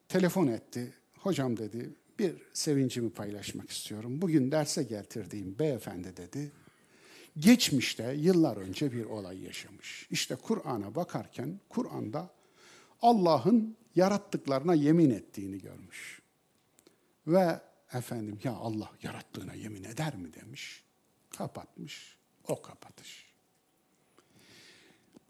Speaker 1: telefon etti. Hocam dedi bir sevincimi paylaşmak istiyorum. Bugün derse getirdiğim beyefendi dedi. Geçmişte yıllar önce bir olay yaşamış. İşte Kur'an'a bakarken Kur'an'da Allah'ın yarattıklarına yemin ettiğini görmüş. Ve efendim ya Allah yarattığına yemin eder mi demiş. Kapatmış. O kapatış.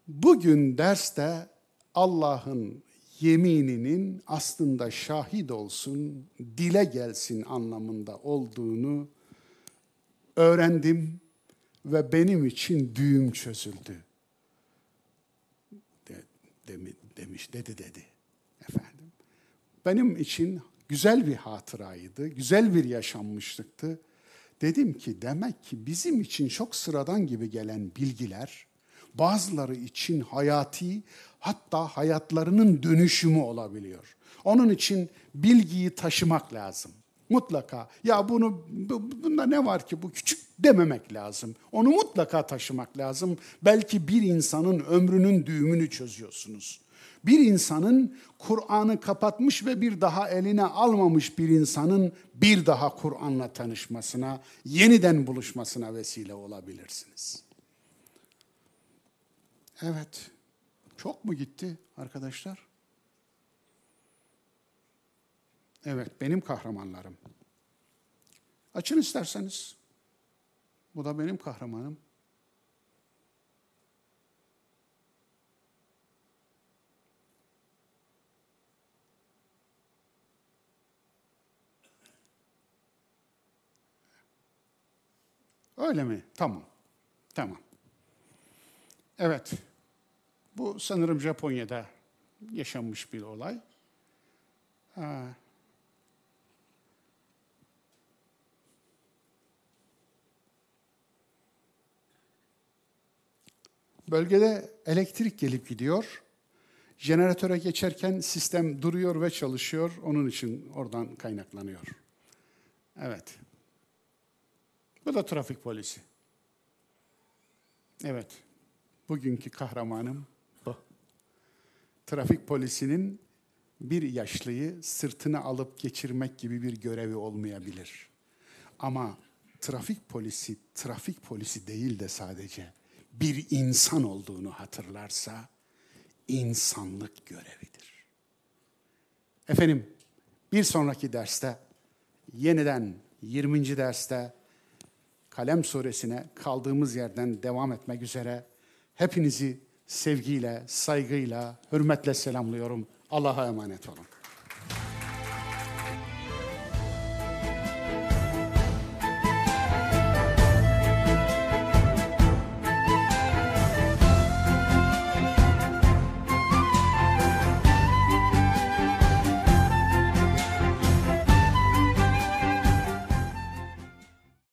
Speaker 1: Bugün derste Allah'ın yemininin aslında şahit olsun, dile gelsin anlamında olduğunu öğrendim ve benim için düğüm çözüldü. De, demi, demiş, dedi dedi efendim. Benim için güzel bir hatıraydı, güzel bir yaşanmışlıktı. Dedim ki demek ki bizim için çok sıradan gibi gelen bilgiler bazıları için hayati hatta hayatlarının dönüşümü olabiliyor. Onun için bilgiyi taşımak lazım. Mutlaka ya bunu bu- bunda ne var ki bu küçük dememek lazım. Onu mutlaka taşımak lazım. Belki bir insanın ömrünün düğümünü çözüyorsunuz. Bir insanın Kur'an'ı kapatmış ve bir daha eline almamış bir insanın bir daha Kur'an'la tanışmasına, yeniden buluşmasına vesile olabilirsiniz. Evet. Çok mu gitti arkadaşlar? Evet, benim kahramanlarım. Açın isterseniz. Bu da benim kahramanım. Öyle mi? Tamam. Tamam. Evet. Bu sanırım Japonya'da yaşanmış bir olay. Ha. Bölgede elektrik gelip gidiyor. Jeneratöre geçerken sistem duruyor ve çalışıyor. Onun için oradan kaynaklanıyor. Evet. Bu da trafik polisi. Evet. Bugünkü kahramanım bu. Trafik polisinin bir yaşlıyı sırtına alıp geçirmek gibi bir görevi olmayabilir. Ama trafik polisi trafik polisi değil de sadece bir insan olduğunu hatırlarsa insanlık görevidir. Efendim bir sonraki derste yeniden 20. derste Kalem suresine kaldığımız yerden devam etmek üzere hepinizi sevgiyle, saygıyla, hürmetle selamlıyorum. Allah'a emanet olun.